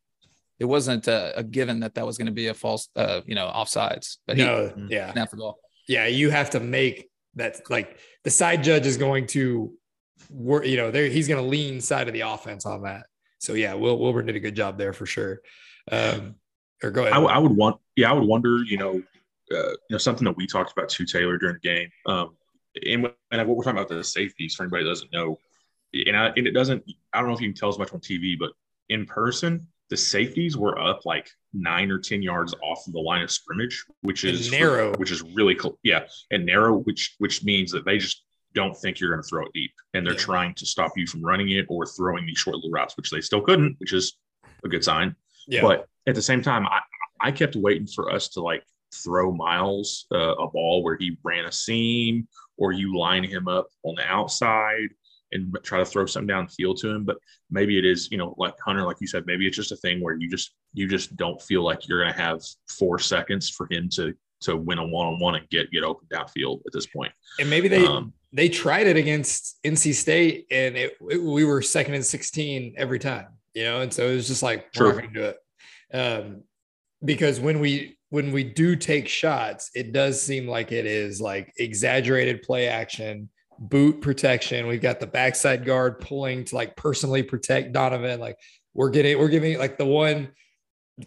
it wasn't a, a given that that was going to be a false, uh, you know, offsides. But he no, yeah. snapped the ball. yeah, you have to make that like the side judge is going to work, you know, there he's going to lean side of the offense on that. So yeah, Will Wilburn did a good job there for sure. Um, or go ahead. I, I would want, yeah, I would wonder, you know, uh, you know, something that we talked about to Taylor, during the game. Um, and, and what we're talking about the safeties for anybody that doesn't know, and, I, and it doesn't, I don't know if you can tell as much on TV, but in person, the safeties were up like nine or ten yards off of the line of scrimmage, which is And narrow. which is really cool. Yeah, and narrow, which which means that they just don't think you're going to throw it deep, and they're Yeah. trying to stop you from running it or throwing these short little routes, which they still couldn't, which is a good sign. yeah, But at the same time, I I kept waiting for us to like throw Myles uh, a ball where he ran a seam, or you line him up on the outside and try to throw something downfield to him. But maybe it is, you know, like Hunter, like you said, maybe it's just a thing where you just you just don't feel like you're going to have four seconds for him to to win a one on one and get get open downfield at this point. and maybe they Um, they tried it against NC State, and it, it- we were second and sixteen every time, you know, and so it was just like we're not going to do it, um, because when we when we do take shots, it does seem like it is like exaggerated play action, boot protection. We've got the backside guard pulling to like personally protect Donovan. Like we're getting we're giving like the one.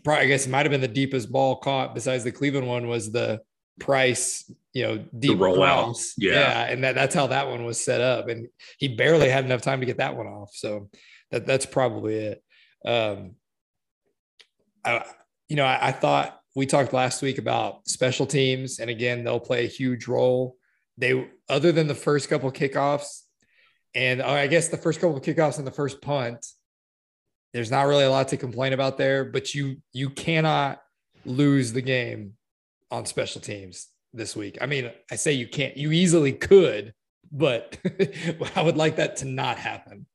Probably, I guess it might have been the deepest ball caught besides the Cleveland one was the Price, you know, deep rollout. cross. Yeah. and that, that's how that one was set up, and he barely had enough time to get that one off. So that that's probably it. Um, I, you know, I, I thought we talked last week about special teams, and again, they'll play a huge role. They, other than the first couple kickoffs, and uh, I guess the first couple of kickoffs and the first punt, there's not really a lot to complain about there. But you you cannot lose the game on special teams this week. I mean, I say you can't. You easily could, but I would like that to not happen.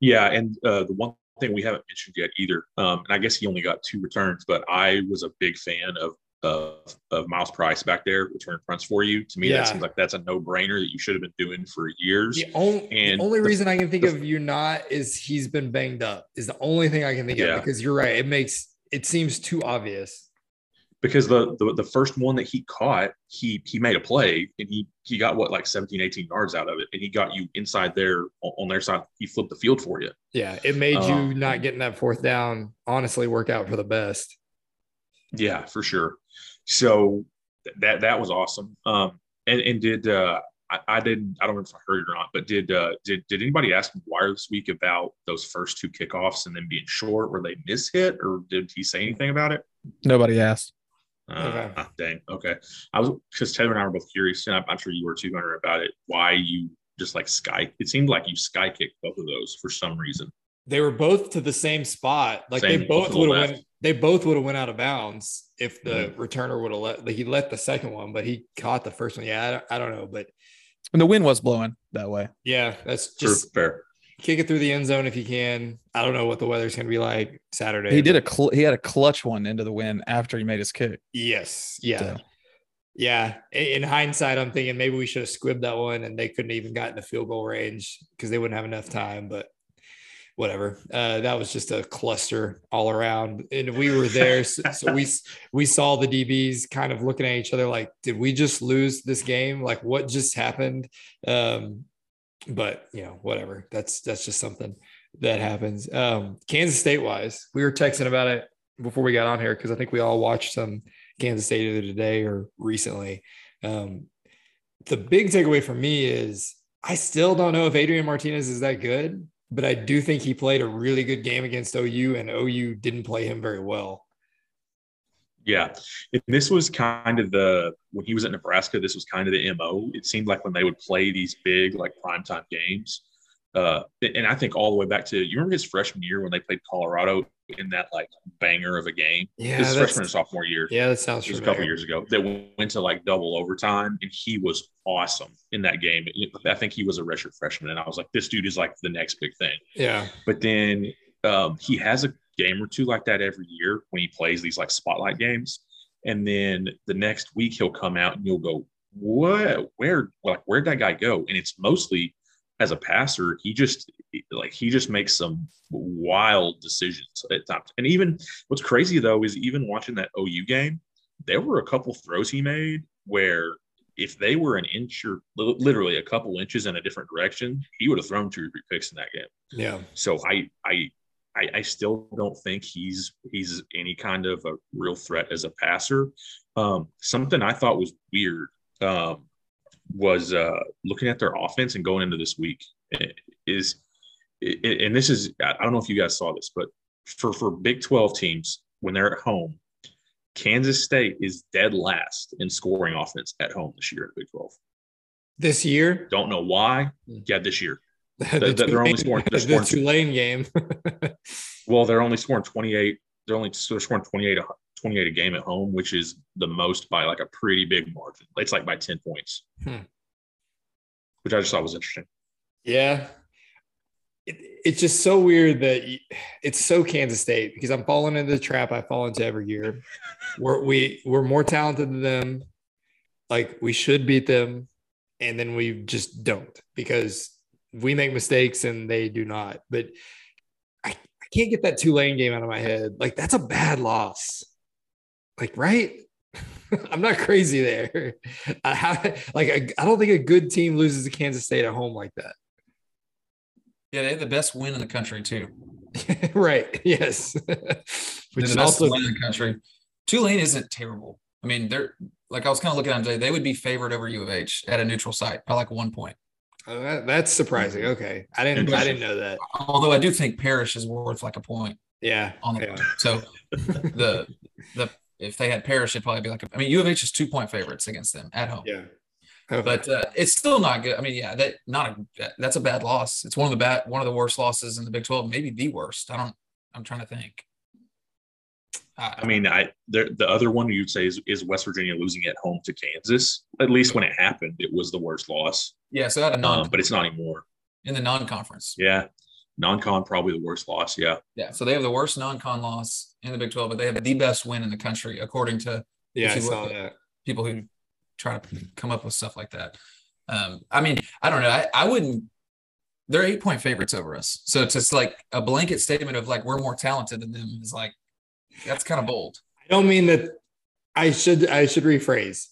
Yeah, and uh, the one thing we haven't mentioned yet either, um, and I guess he only got two returns, but I was a big fan of of, of Myles Price back there, return fronts for you. To me, Yeah. that seems like that's a no brainer that you should have been doing for years. The only, And the only the- reason I can think the- of you not is he's been banged up. Is the only thing I can think Yeah. of because you're right. It makes it seems too obvious. Because the, the the first one that he caught, he he made a play and he he got what like 17, 18 yards out of it, and he got you inside there on, on their side. He flipped the field for you. Yeah, it made you Um, not getting that fourth down. Honestly, work out for the best. Yeah, for sure. So th- that that was awesome. Um, and and did uh, I, I didn't I don't know if I heard it or not, but did uh, did did anybody ask McGuire this week about those first two kickoffs and then being short? Were they mishit, or did he say anything about it? Nobody asked. Uh, Okay. ah, Dang. Okay. I was because Taylor and I were both curious, and I'm, I'm sure you were too, Hunter, about it. Why you just like sky? It seemed like you sky kicked both of those for some reason. They were both to the same spot. Like Same, they both both would have went. They both would have went out of bounds if the Mm-hmm. returner would have let. Like he let the second one, but he caught the first one. Yeah, I don't, I don't know, but And the wind was blowing that way. yeah, that's True, just fair. Kick it through the end zone if you can. I don't know what the weather's going to be like Saturday. He did a cl- he had a clutch one into the wind after he made his kick. Yes. Yeah. So, Yeah. In in hindsight, I'm thinking maybe we should have squibbed that one and they couldn't even gotten the field goal range because they wouldn't have enough time. But whatever. Uh, that was just a cluster all around. And we were there. So, so we we saw the DBs kind of looking at each other like, did we just lose this game? Like what just happened? Um, but you know, whatever. That's that's just something that happens. Um, Kansas State wise, we were texting about it before we got on here because I think we all watched some Kansas State either today or recently. Um, the big takeaway for me is I still don't know if Adrian Martinez is that good, but I do think he played a really good game against OU, and OU didn't play him very well. Yeah. And this was kind of the when he was at Nebraska, this was kind of the MO. It seemed like when they would play these big like primetime games. Uh, and I think all the way back to you remember his freshman year when they played Colorado in that like banger of a game. Yeah, his freshman and sophomore year. Yeah, that sounds It was a couple years ago that went to like double overtime, and he was awesome in that game. I think he was a redshirt freshman, and I was like, this dude is like the next big thing. Yeah, But then um, he has a game or two like that every year when he plays these like spotlight games. And then the next week he'll come out and you'll go, what? Where? Like where'd that guy go? And it's mostly as a passer, he just like he just makes some wild decisions at times. And even what's crazy though is even watching that OU game, there were a couple throws he made where if they were an inch or literally a couple inches in a different direction, he would have thrown two or three picks in that game. Yeah. So I I I, I still don't think he's he's any kind of a real threat as a passer. Um, something I thought was weird um, was uh, looking at their offense and going into this week is, and this is I don't know if you guys saw this, but for for Big Twelve teams when they're at home, Kansas State is dead last in scoring offense at home this year in Big Twelve. This year, don't know why. Hmm. Yeah, this year. the, they're Tulane, only scoring- they're the Tulane game. Well, they're only scoring 28. They're only they're scoring 28, a- 28 a game at home, which is the most by like a pretty big margin. It's like by 10 points, Hmm. which I just thought was interesting. Yeah. It, it's just so weird that y- it's so Kansas State because I'm falling into the trap I fall into every year. We're, we we're more talented than them. Like we should beat them, and then we just don't because we make mistakes and they do not. But I, I can't get that Tulane game out of my head. Like that's a bad loss. Like right. I'm not crazy there. I have, like I, I don't think a good team loses to Kansas State at home like that. Yeah, they have the best win in the country too. right. Yes. Which the is best also win in the country. Tulane isn't terrible. I mean, they're like I was kind of looking at them today. They would be favored over U of H at a neutral site by like one point. Oh, that, that's surprising. Okay. I didn't I didn't know that. Although I do think Parrish is worth like a point Yeah. on the yeah. so the the if they had Parrish, it'd probably be like a, I mean U of H is two point favorites against them at home. Yeah. Okay. But uh, it's still not good. I mean, yeah, that not a that's a bad loss. It's one of the bad one of the worst losses in the Big Twelve, maybe the worst. I don't. I'm trying to think. I mean, I there, the other one you'd say is, is West Virginia losing at home to Kansas. At least when it happened, it was the worst loss. yeah. So at a non, Um, but it's not anymore. in the non-conference. Yeah, non-con probably the worst loss. Yeah, Yeah, so they have the worst non-con loss in the Big 12, but they have the best win in the country, according to yeah, I saw that. people who try to come up with stuff like that. Um, I mean, I don't know. I, I wouldn't. They're eight point favorites over us, so it's just like a blanket statement of like we're more talented than them is like that's kind of bold. I don't mean that I should I should rephrase.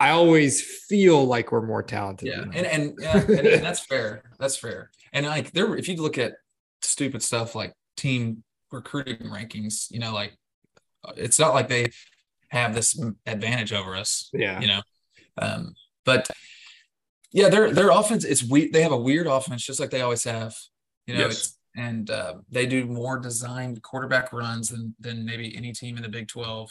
I always feel like we're more talented. Yeah, and and, yeah, and, and that's fair. That's fair. And like there, if you look at stupid stuff like team recruiting rankings, you know, like it's not like they have this advantage over us. yeah. you know. Um, but yeah, their their offense it's we they have a weird offense just like they always have. You know, Yes. it's and uh, they do more designed quarterback runs than than maybe any team in the Big Twelve.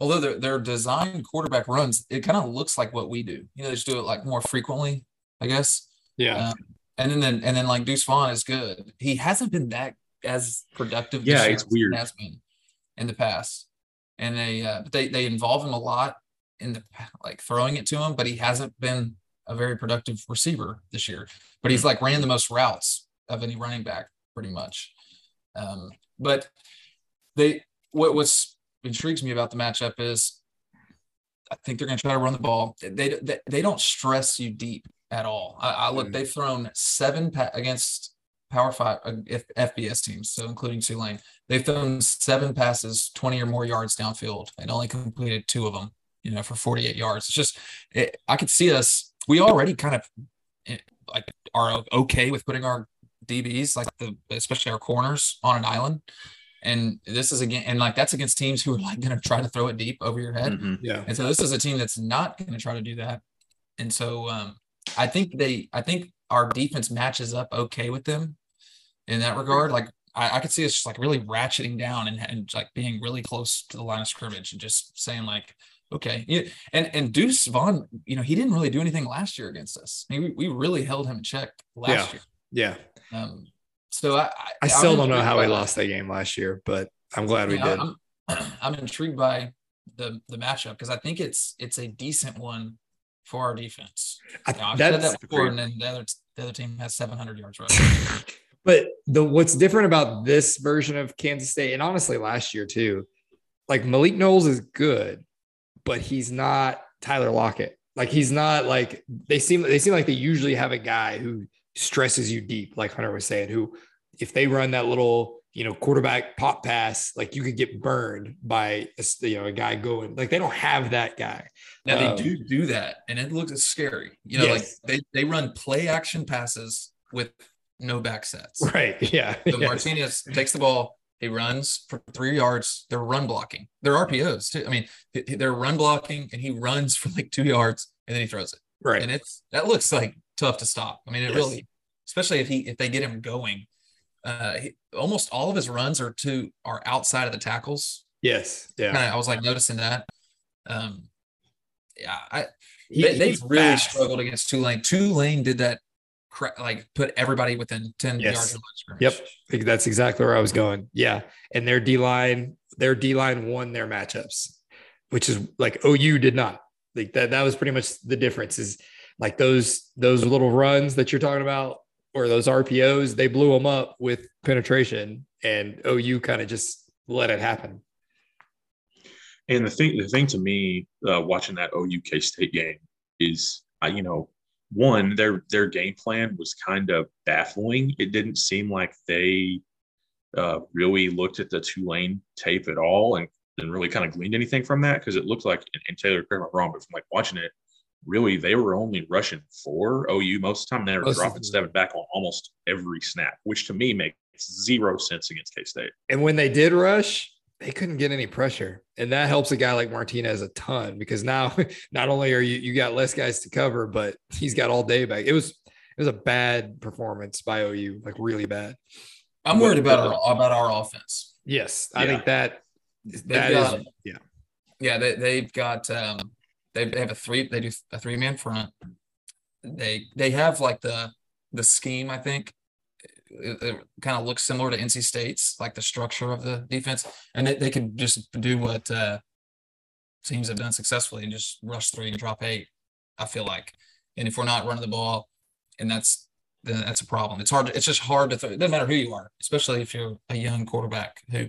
Although their their designed quarterback runs, it kind of looks like what we do. You know, they just do it like more frequently, I guess. Yeah. Um, and then, then and then like Deuce Vaughn is good. He hasn't been that as productive. Yeah, it's weird. Has been in the past, and they uh, they they involve him a lot in the like throwing it to him, but he hasn't been a very productive receiver this year. But he's like ran the most routes of any running back, pretty much. Um, but they what what's intrigues me about the matchup is I think they're going to try to run the ball. They, they they don't stress you deep at all. I, I look, Mm. they've thrown seven pa- against Power Five uh, F- FBS teams, so including Tulane. They've thrown seven passes, twenty or more yards downfield, and only completed two of them. You know, for forty-eight yards. It's just it, I could see us. We already kind of eh, like are okay with putting our DBs, like the especially our corners, on an island. And this is again, and like that's against teams who are like going to try to throw it deep over your head. Mhm. Yeah. And so this is a team that's not going to try to do that. And so um, I think they, I think our defense matches up okay with them in that regard. Like I, I could see us just like really ratcheting down and, and like being really close to the line of scrimmage and just saying like, okay. Yeah. And and Deuce Vaughn, you know, he didn't really do anything last year against us. I mean, we, we really held him in check last Yeah. year. Um, so I, I still I'm don't know how we lost that game last year, but I'm glad we Yeah, did. I'm, I'm intrigued by the the matchup because I think it's it's a decent one for our defense. I- You know, I've said that before, and then the other the other team has 700 yards rushing. But the what's different about this version of Kansas State, and honestly last year too, like Malik Knowles is good, but he's not Tyler Lockett. Like he's not like they seem they seem like they usually have a guy who stresses you deep, like Hunter was saying, who if they run that little you know, quarterback pop pass, like you could get burned by a, you know a guy going like they don't have that guy. Now Um, they do do that, and it looks scary. You know, Yes. like they they run play action passes with no back sets. Right. Yeah. So Yes. Martinez takes the ball, he runs for three yards. They're run blocking. They're RPOs too. I mean, they're run blocking, and he runs for like two yards, and then he throws it. Right. And it's that looks like tough to stop. I mean, it Yes. really, especially if he if they get him going. Uh, he, almost all of his runs are to are outside of the tackles. yes. Yeah. Kinda, I was like noticing that. Um, yeah, I He- they, they've he's really fast. struggled against Tulane. Tulane did that, like put everybody within ten Yes. yards of line scrimmage. Yep. That's exactly where I was going. Yeah. And their D line, their D line won their matchups, which is like OU did not. Like that, that was pretty much the difference is like those those little runs that you're talking about or those RPOs, they blew them up with penetration and OU kind of just let it happen. And the thing, the thing to me, uh, watching that OUK State game is, uh, you know, one their their game plan was kind of baffling. It didn't seem like they uh, really looked at the Tulane tape at all and, and really kind of gleaned anything from that because it looked like, and, and Taylor, correct me wrong, but from like watching it, really they were only rushing for OU most of the time. They were Most dropping the- seven back on almost every snap, which to me makes zero sense against K State. And when they did rush, they couldn't get any pressure. And that helps a guy like Martinez a ton because now not only are you you got less guys to cover, but he's got all day back. It was it was a bad performance by OU, like really bad. I'm worried about our about our offense. Yes, I Yeah. think that They've that got, is yeah. yeah, they they've got um they they have a three they do a three man front. They they have like the the scheme I think it, it kind of looks similar to NC State's like the structure of the defense, and they, they can just do what uh teams have done successfully and just rush three and drop eight. I feel like, and if we're not running the ball, and that's then that's a problem. It's hard. To, it's just hard to. Th- it doesn't matter who you are, especially if you're a young quarterback who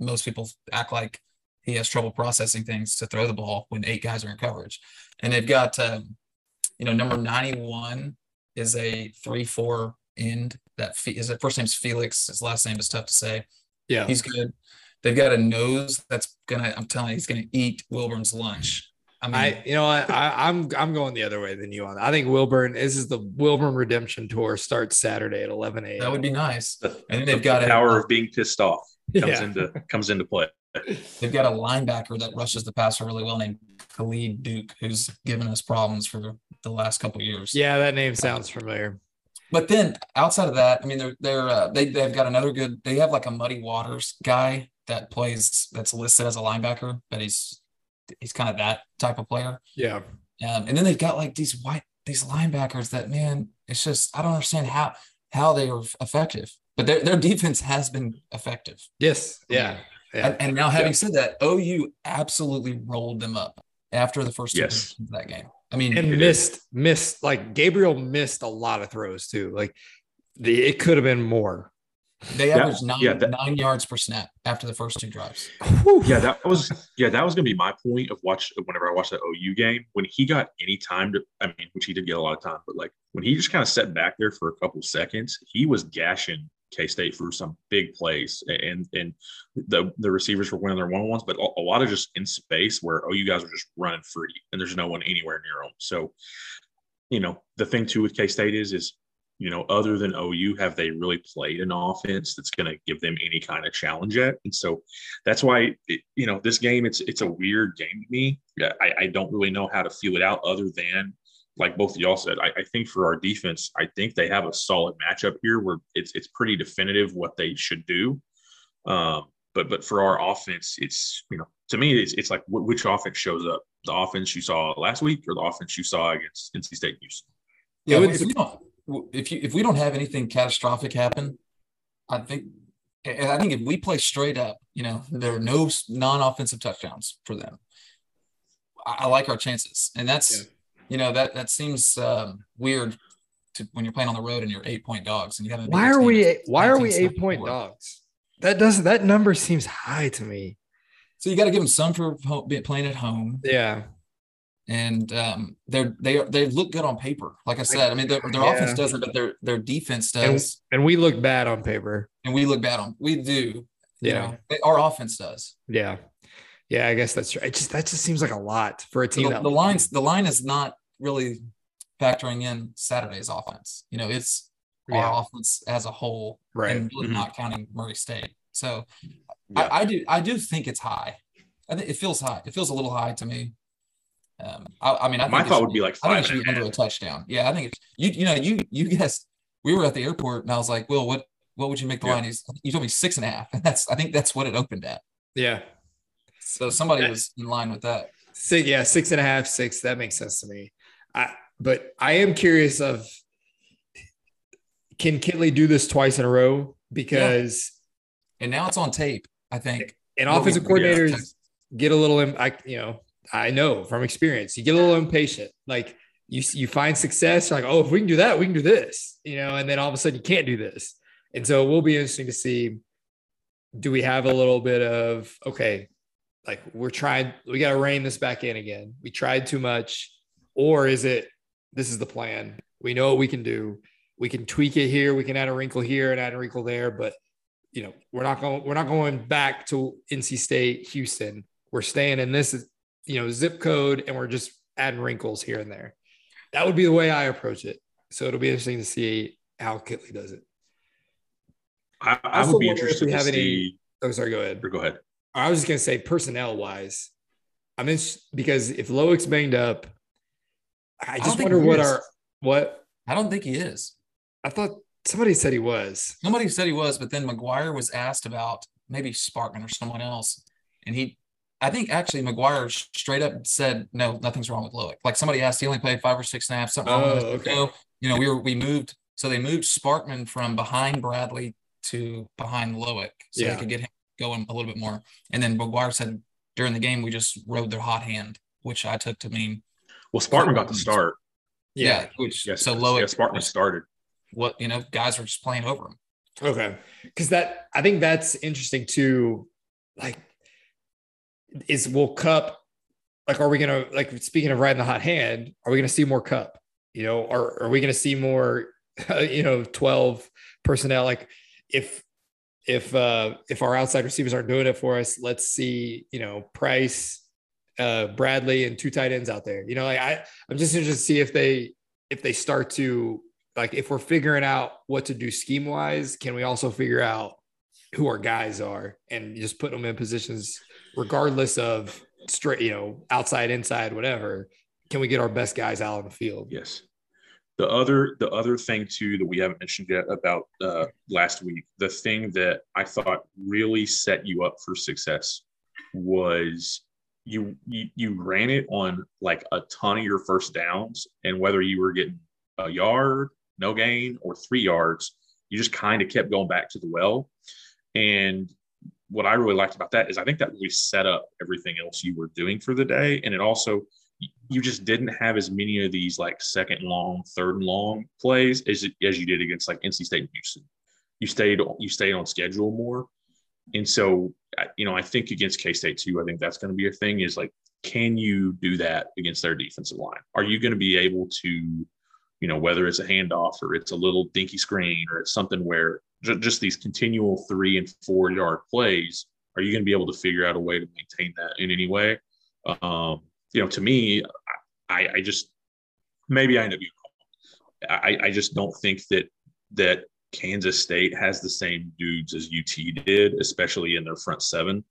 most people act like he has trouble processing things to throw the ball when eight guys are in coverage. And they've got, um, you know, number 91 is a three four end. That fe- is his first name's Felix. His last name is tough to say. Yeah. He's good. They've got a nose that's gonna. I'm telling you, he's gonna eat Wilburn's lunch. I mean, I you know what I, I'm I'm going the other way than you on. I think Wilburn this is the Wilburn Redemption Tour starts Saturday at 11 a.m. that would be nice. The, And then the they've got a- power of being pissed off comes yeah. into comes into play. They've got a linebacker that rushes the passer really well named Khalid Duke, who's given us problems for the last couple of years. yeah, that name sounds familiar. But then outside of that, I mean, they're they're uh, they they've got another good. They have like a Muddy Waters guy that plays that's listed as a linebacker, but he's he's kind of that type of player. Yeah. Um, and then they've got like these white these linebackers that man, it's just I don't understand how how they are effective. But their their defense has been effective. Yes. Yeah. Yeah. And, and now, having Yeah. said that, OU absolutely rolled them up after the first two Yes. possessions of that game. I mean, and It missed missed like Gabriel missed a lot of throws too. Like the it could have been more. they Yeah, averaged nine, yeah, that- nine yards per snap after the first two drives. Yeah, that was yeah, that was gonna be my point of watch whenever I watched that OU game. When he got any time to I mean, which he did get a lot of time, but like when he just kind of sat back there for a couple seconds, he was gashing K State for some big plays. And and the the receivers were winning their one on ones, but a, lot of just in space where oh you guys are just running free and there's no one anywhere near them. So, you know, the thing too with K State is is you know, other than OU, have they really played an offense that's going to give them any kind of challenge yet? And so that's why, it, you know, this game, it's it's a weird game to me. I, I don't really know how to feel it out other than, like both of y'all said, I, I think for our defense, I think they have a solid matchup here where it's it's pretty definitive what they should do. Um, but but for our offense, it's you know, to me, it's it's like wh- which offense shows up? The offense you saw last week or the offense you saw against NC State and Houston? Yeah, would- if we don't if you if we don't have anything catastrophic happen, I think and I think if we play straight up, you know, there are no non-offensive touchdowns for them. I, I like our chances, and that's Yeah. You know that that seems um, weird to when you're playing on the road and you're eight point dogs and you have. Why are we why are we eight point dogs? That does that number seems high to me. So you got to give them some for home, playing at home, Yeah. and um, they're they they look good on paper. Like I said, I mean their, their Yeah. offense doesn't, but their their defense does, and we look bad on paper. and we look bad on. We do, you Yeah. know, our offense does. Yeah. Yeah, I guess that's right. It just that just seems like a lot for a team The, the lines the line is not really factoring in Saturday's offense. You know, it's Yeah. our offense as a whole, Right. and really Mhm. not counting Murray State. So Yeah. I, I do I do think it's high. I think it feels high. It feels a little high to me. Um, I, I mean, I My thought would be like I think five it should be under a touchdown. Yeah, I think it's you. You know, you you guessed. We were at the airport, and I was like, "Will, what what would you make the Yeah. line?" He's, you told me six and a half, and that's I think that's what it opened at. Yeah. So somebody was in line with that. Six, yeah, six and a half, six. That makes sense to me. I but I am curious of can Kittley do this twice in a row? Because And now it's on tape. I think. and offensive yeah. coordinators get a little I you know, I know from experience, you get a little impatient. Like you you find success, you're like, oh, if we can do that, we can do this, you know, and then all of a sudden you can't do this. And so it will be interesting to see do we have a little bit of okay, like we're trying, we got to rein this back in again. We tried too much, or is it this is the plan? We know what we can do. We can tweak it here. We can add a wrinkle here and add a wrinkle there, but you know we're not going. We're not going back to NC State, Houston. We're staying in this, you know, zip code, and we're just adding wrinkles here and there. That would be the way I approach it. So it'll be interesting to see how Kittley does it. I, I would be wonder if interested we to have any- Oh, sorry. Go ahead. Or go ahead. I was just gonna say personnel wise, I'm in because if Loick's banged up, I just think wonder what is. our what I don't think he is. I thought somebody said he was. Somebody said he was, but then McGuire was asked about maybe Sparkman or someone else, and he, I think actually McGuire straight up said no, nothing's wrong with Loic. Like somebody asked, he only played five or six snaps. Something wrong Oh, okay. No, you know, we were we moved, so they moved Sparkman from behind Bradley to behind Loic, so Yeah. they could get him going a little bit more. And then McGuire said during the game we just rode their hot hand, which I took to mean Well, Sparkman got the start. yeah, which Yes. so yeah, Sparkman was started. what you know guys were just playing over him. Okay. Because that I think that's interesting too. Like, is will Cupp like are we gonna like speaking of riding the hot hand, are we gonna see more Cupp? You know, or are we gonna see more you know 12 personnel? Like if if uh if our outside receivers aren't doing it for us, let's see, you know, Price, uh Bradley, and two tight ends out there. You know, like I I'm just interested to see if they if they start to like if we're figuring out what to do scheme wise, can we also figure out who our guys are and just put them in positions regardless of straight, you know, outside, inside, whatever. Can we get our best guys out on the field? Yes. The other the other thing too that we haven't mentioned yet about uh, last week, the thing that I thought really set you up for success was you you, you ran it on like a ton of your first downs, and whether you were getting a yard, no gain, or three yards, you just kind of kept going back to the well. And what I really liked about that is I think that really set up everything else you were doing for the day, and it also you just didn't have as many of these like second long, third and long plays as as you did against like NC State and Houston. You stayed you stayed on schedule more, and so you know I think against K State too. I think that's going to be a thing. Is like, can you do that against their defensive line? Are you going to be able to, you know, whether it's a handoff or it's a little dinky screen or it's something where ju- just these continual three and four yard plays, are you going to be able to figure out a way to maintain that in any way? Um, you know, to me, I, I just maybe I end up being wrong. I, I just don't think that that Kansas State has the same dudes as UT did, especially in their front seven.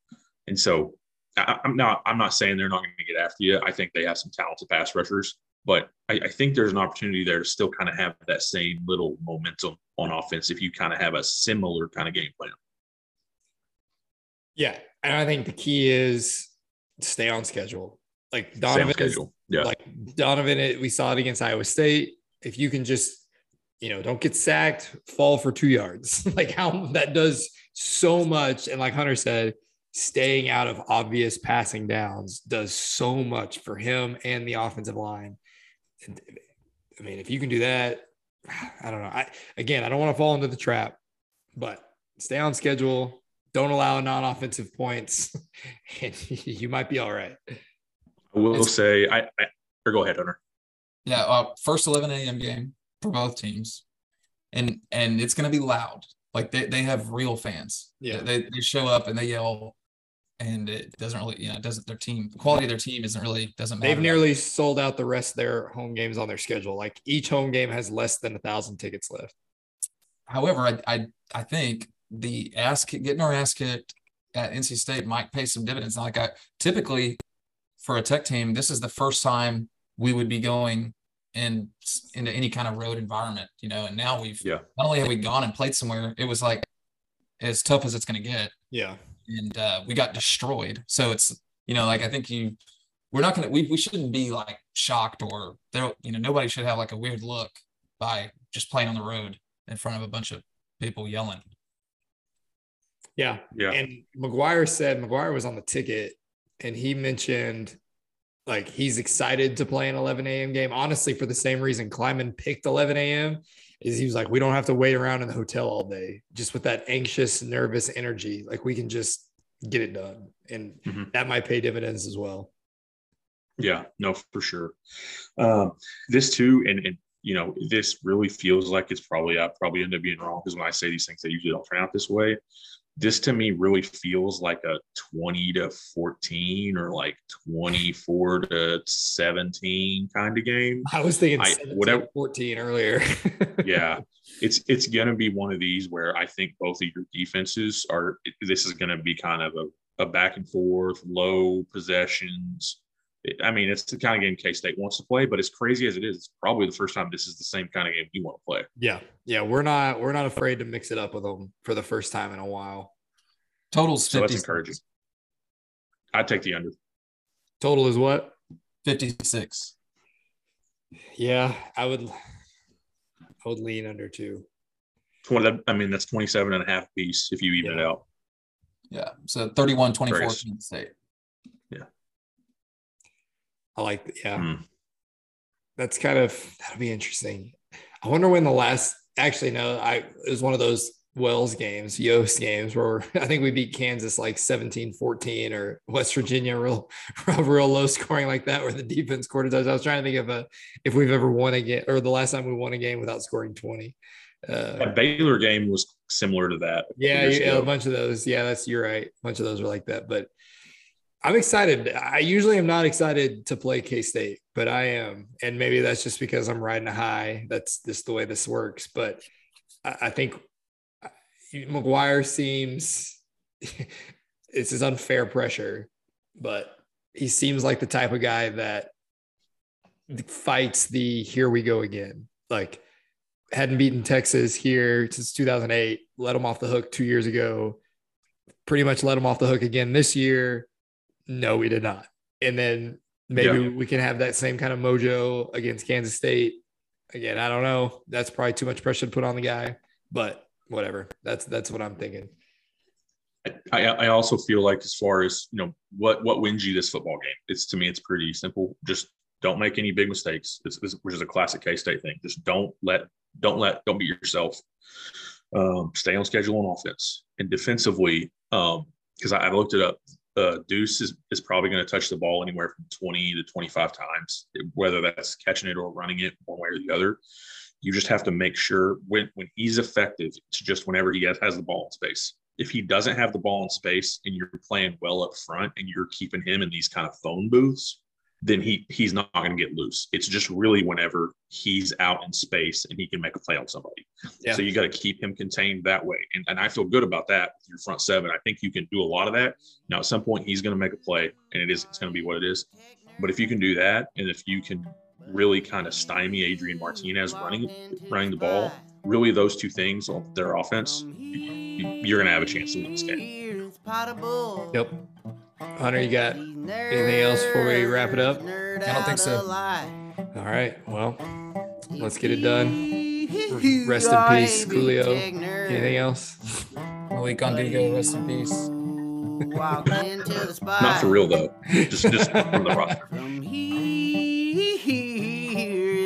And so I, I'm not I'm not saying they're not going to get after you. I think they have some talented pass rushers, but I, I think there's an opportunity there to still kind of have that same little momentum on offense if you kind of have a similar kind of game plan. Yeah. And I think the key is stay on schedule. Like Donovan is, schedule. Yeah. like Donovan, it- we saw it against Iowa State. If you can just, you know, don't get sacked, fall for two yards, like how that does so much. And like Hunter said, staying out of obvious passing downs does so much for him and the offensive line. And, I mean, if you can do that, I don't know. I again, I don't want to fall into the trap, but stay on schedule. Don't allow non-offensive points, and you might be all right. I will It's- say I, I Or go ahead, Hunter. Yeah, uh, first 11 a.m. game for both teams, and and it's going to be loud. Like they, they have real fans. Yeah. they, they show up and they yell, and it doesn't really you know it doesn't their team the quality of their team isn't really doesn't matter. They've nearly sold out the rest of their home games on their schedule. Like each home game has less than a thousand tickets left. However, I I, I think the ass getting our ass kicked at NC State might pay some dividends. Like I typically for a tech team, this is the first time we would be going in into any kind of road environment, you know. And now we've Yeah. not only have we gone and played somewhere, it was like as tough as it's going to get, Yeah. and uh, we got destroyed. So it's you know like I think you we're not gonna we we shouldn't be like shocked or there you know nobody should have like a weird look by just playing on the road in front of a bunch of people yelling. Yeah. Yeah. And McGuire said McGuire was on the ticket and he mentioned like he's excited to play an 11 a.m. game. Honestly, for the same reason Klieman picked 11 a.m. is he was like, we don't have to wait around in the hotel all day, just with that anxious, nervous energy. Like we can just get it done. And Mhm. that might pay dividends as well. Yeah, no, for sure. Um, this too, and, and you know, this really feels like it's probably I probably end up being wrong because when I say these things, they usually don't turn out this way. This to me really feels like a 20 to 14 or like 24 to 17 kind of game. I was thinking I- whatever- 14 earlier. Yeah, it's it's gonna be one of these where I think both of your defenses are. This is gonna be kind of a, a back and forth, low possessions. It- I mean, it's the kind of game K State wants to play, but as crazy as it is, it's probably the first time this is the same kind of game we want to play. yeah. Yeah. We're not, we're not afraid to mix it up with them for the first time in a while. Totals So that's 50, encouraging. I'd take the under. Total is what? 56. Yeah, I would. I would lean under two. 20, I mean, that's 27 and a half piece if you even it out. Yeah. So 31 24 Kansas State. I like. Yeah, Hmm. that's kind of that'll be interesting. I wonder when the last. Actually, no. I it was one of those Wells games, Yost games, where I think we beat Kansas like 17-14 or West Virginia real, real low scoring like that, where the defense scored a touchdown. I was trying to think of a if we've ever won a game or the last time we won a game without scoring twenty. Uh, That Baylor game was similar to that. Yeah, yeah, a bunch of those. Yeah, that's you're right. A bunch of those are like that. But I'm excited. I usually am not excited to play K State, but I am, and maybe that's just because I'm riding a high. That's just the way this works. But I, think uh, McGuire seems it's his unfair pressure, but he seems like the type of guy that fights the here we go again. Like hadn't beaten Texas here since 2008, let them off the hook two years ago, pretty much let them off the hook again this year. No, we did not. And then maybe Yeah. we can have that same kind of mojo against Kansas State. Again, I don't know. That's probably too much pressure to put on the guy, but whatever. That's that's what I'm thinking. I, I also feel like as far as you know what what wins you this football game it's to me it's pretty simple just don't make any big mistakes it's, it's- which is a classic k-state thing just don't let don't let don't beat yourself um, stay on schedule on offense and defensively um because I, I looked it up uh, Deuce is, is probably going to touch the ball anywhere from 20 to 25 times, whether that's catching it or running it one way or the other. You just have to make sure when, when he's effective, it's just whenever he has, has the ball in space. If he doesn't have the ball in space and you're playing well up front and you're keeping him in these kind of phone booths, then he he's not going to get loose. It's just really whenever he's out in space and he can make a play on somebody. Yeah. So you got to keep him contained that way. And, and I feel good about that with your front seven. I think you can do a lot of that. Now, at some point, he's going to make a play, and it is it's going to be what it is. But if you can do that, and if you can really kind of stymie Adrian Martinez running running the ball, really those two things on their offense, you, you're going to have a chance to win this game. Yep. Hunter, you got anything else before we wrap it up? I don't think so. All right. Well, let's get it done. Rest in peace, Coolio. Anything else? Malik Ondigo, rest in peace. Not for real though, just just from the roster. From here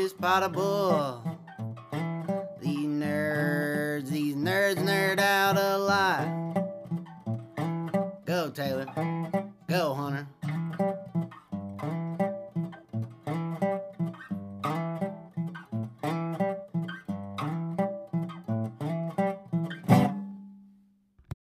is potable. These nerds, these nerds nerd out a lot. Go, Taylor hell, Hunter.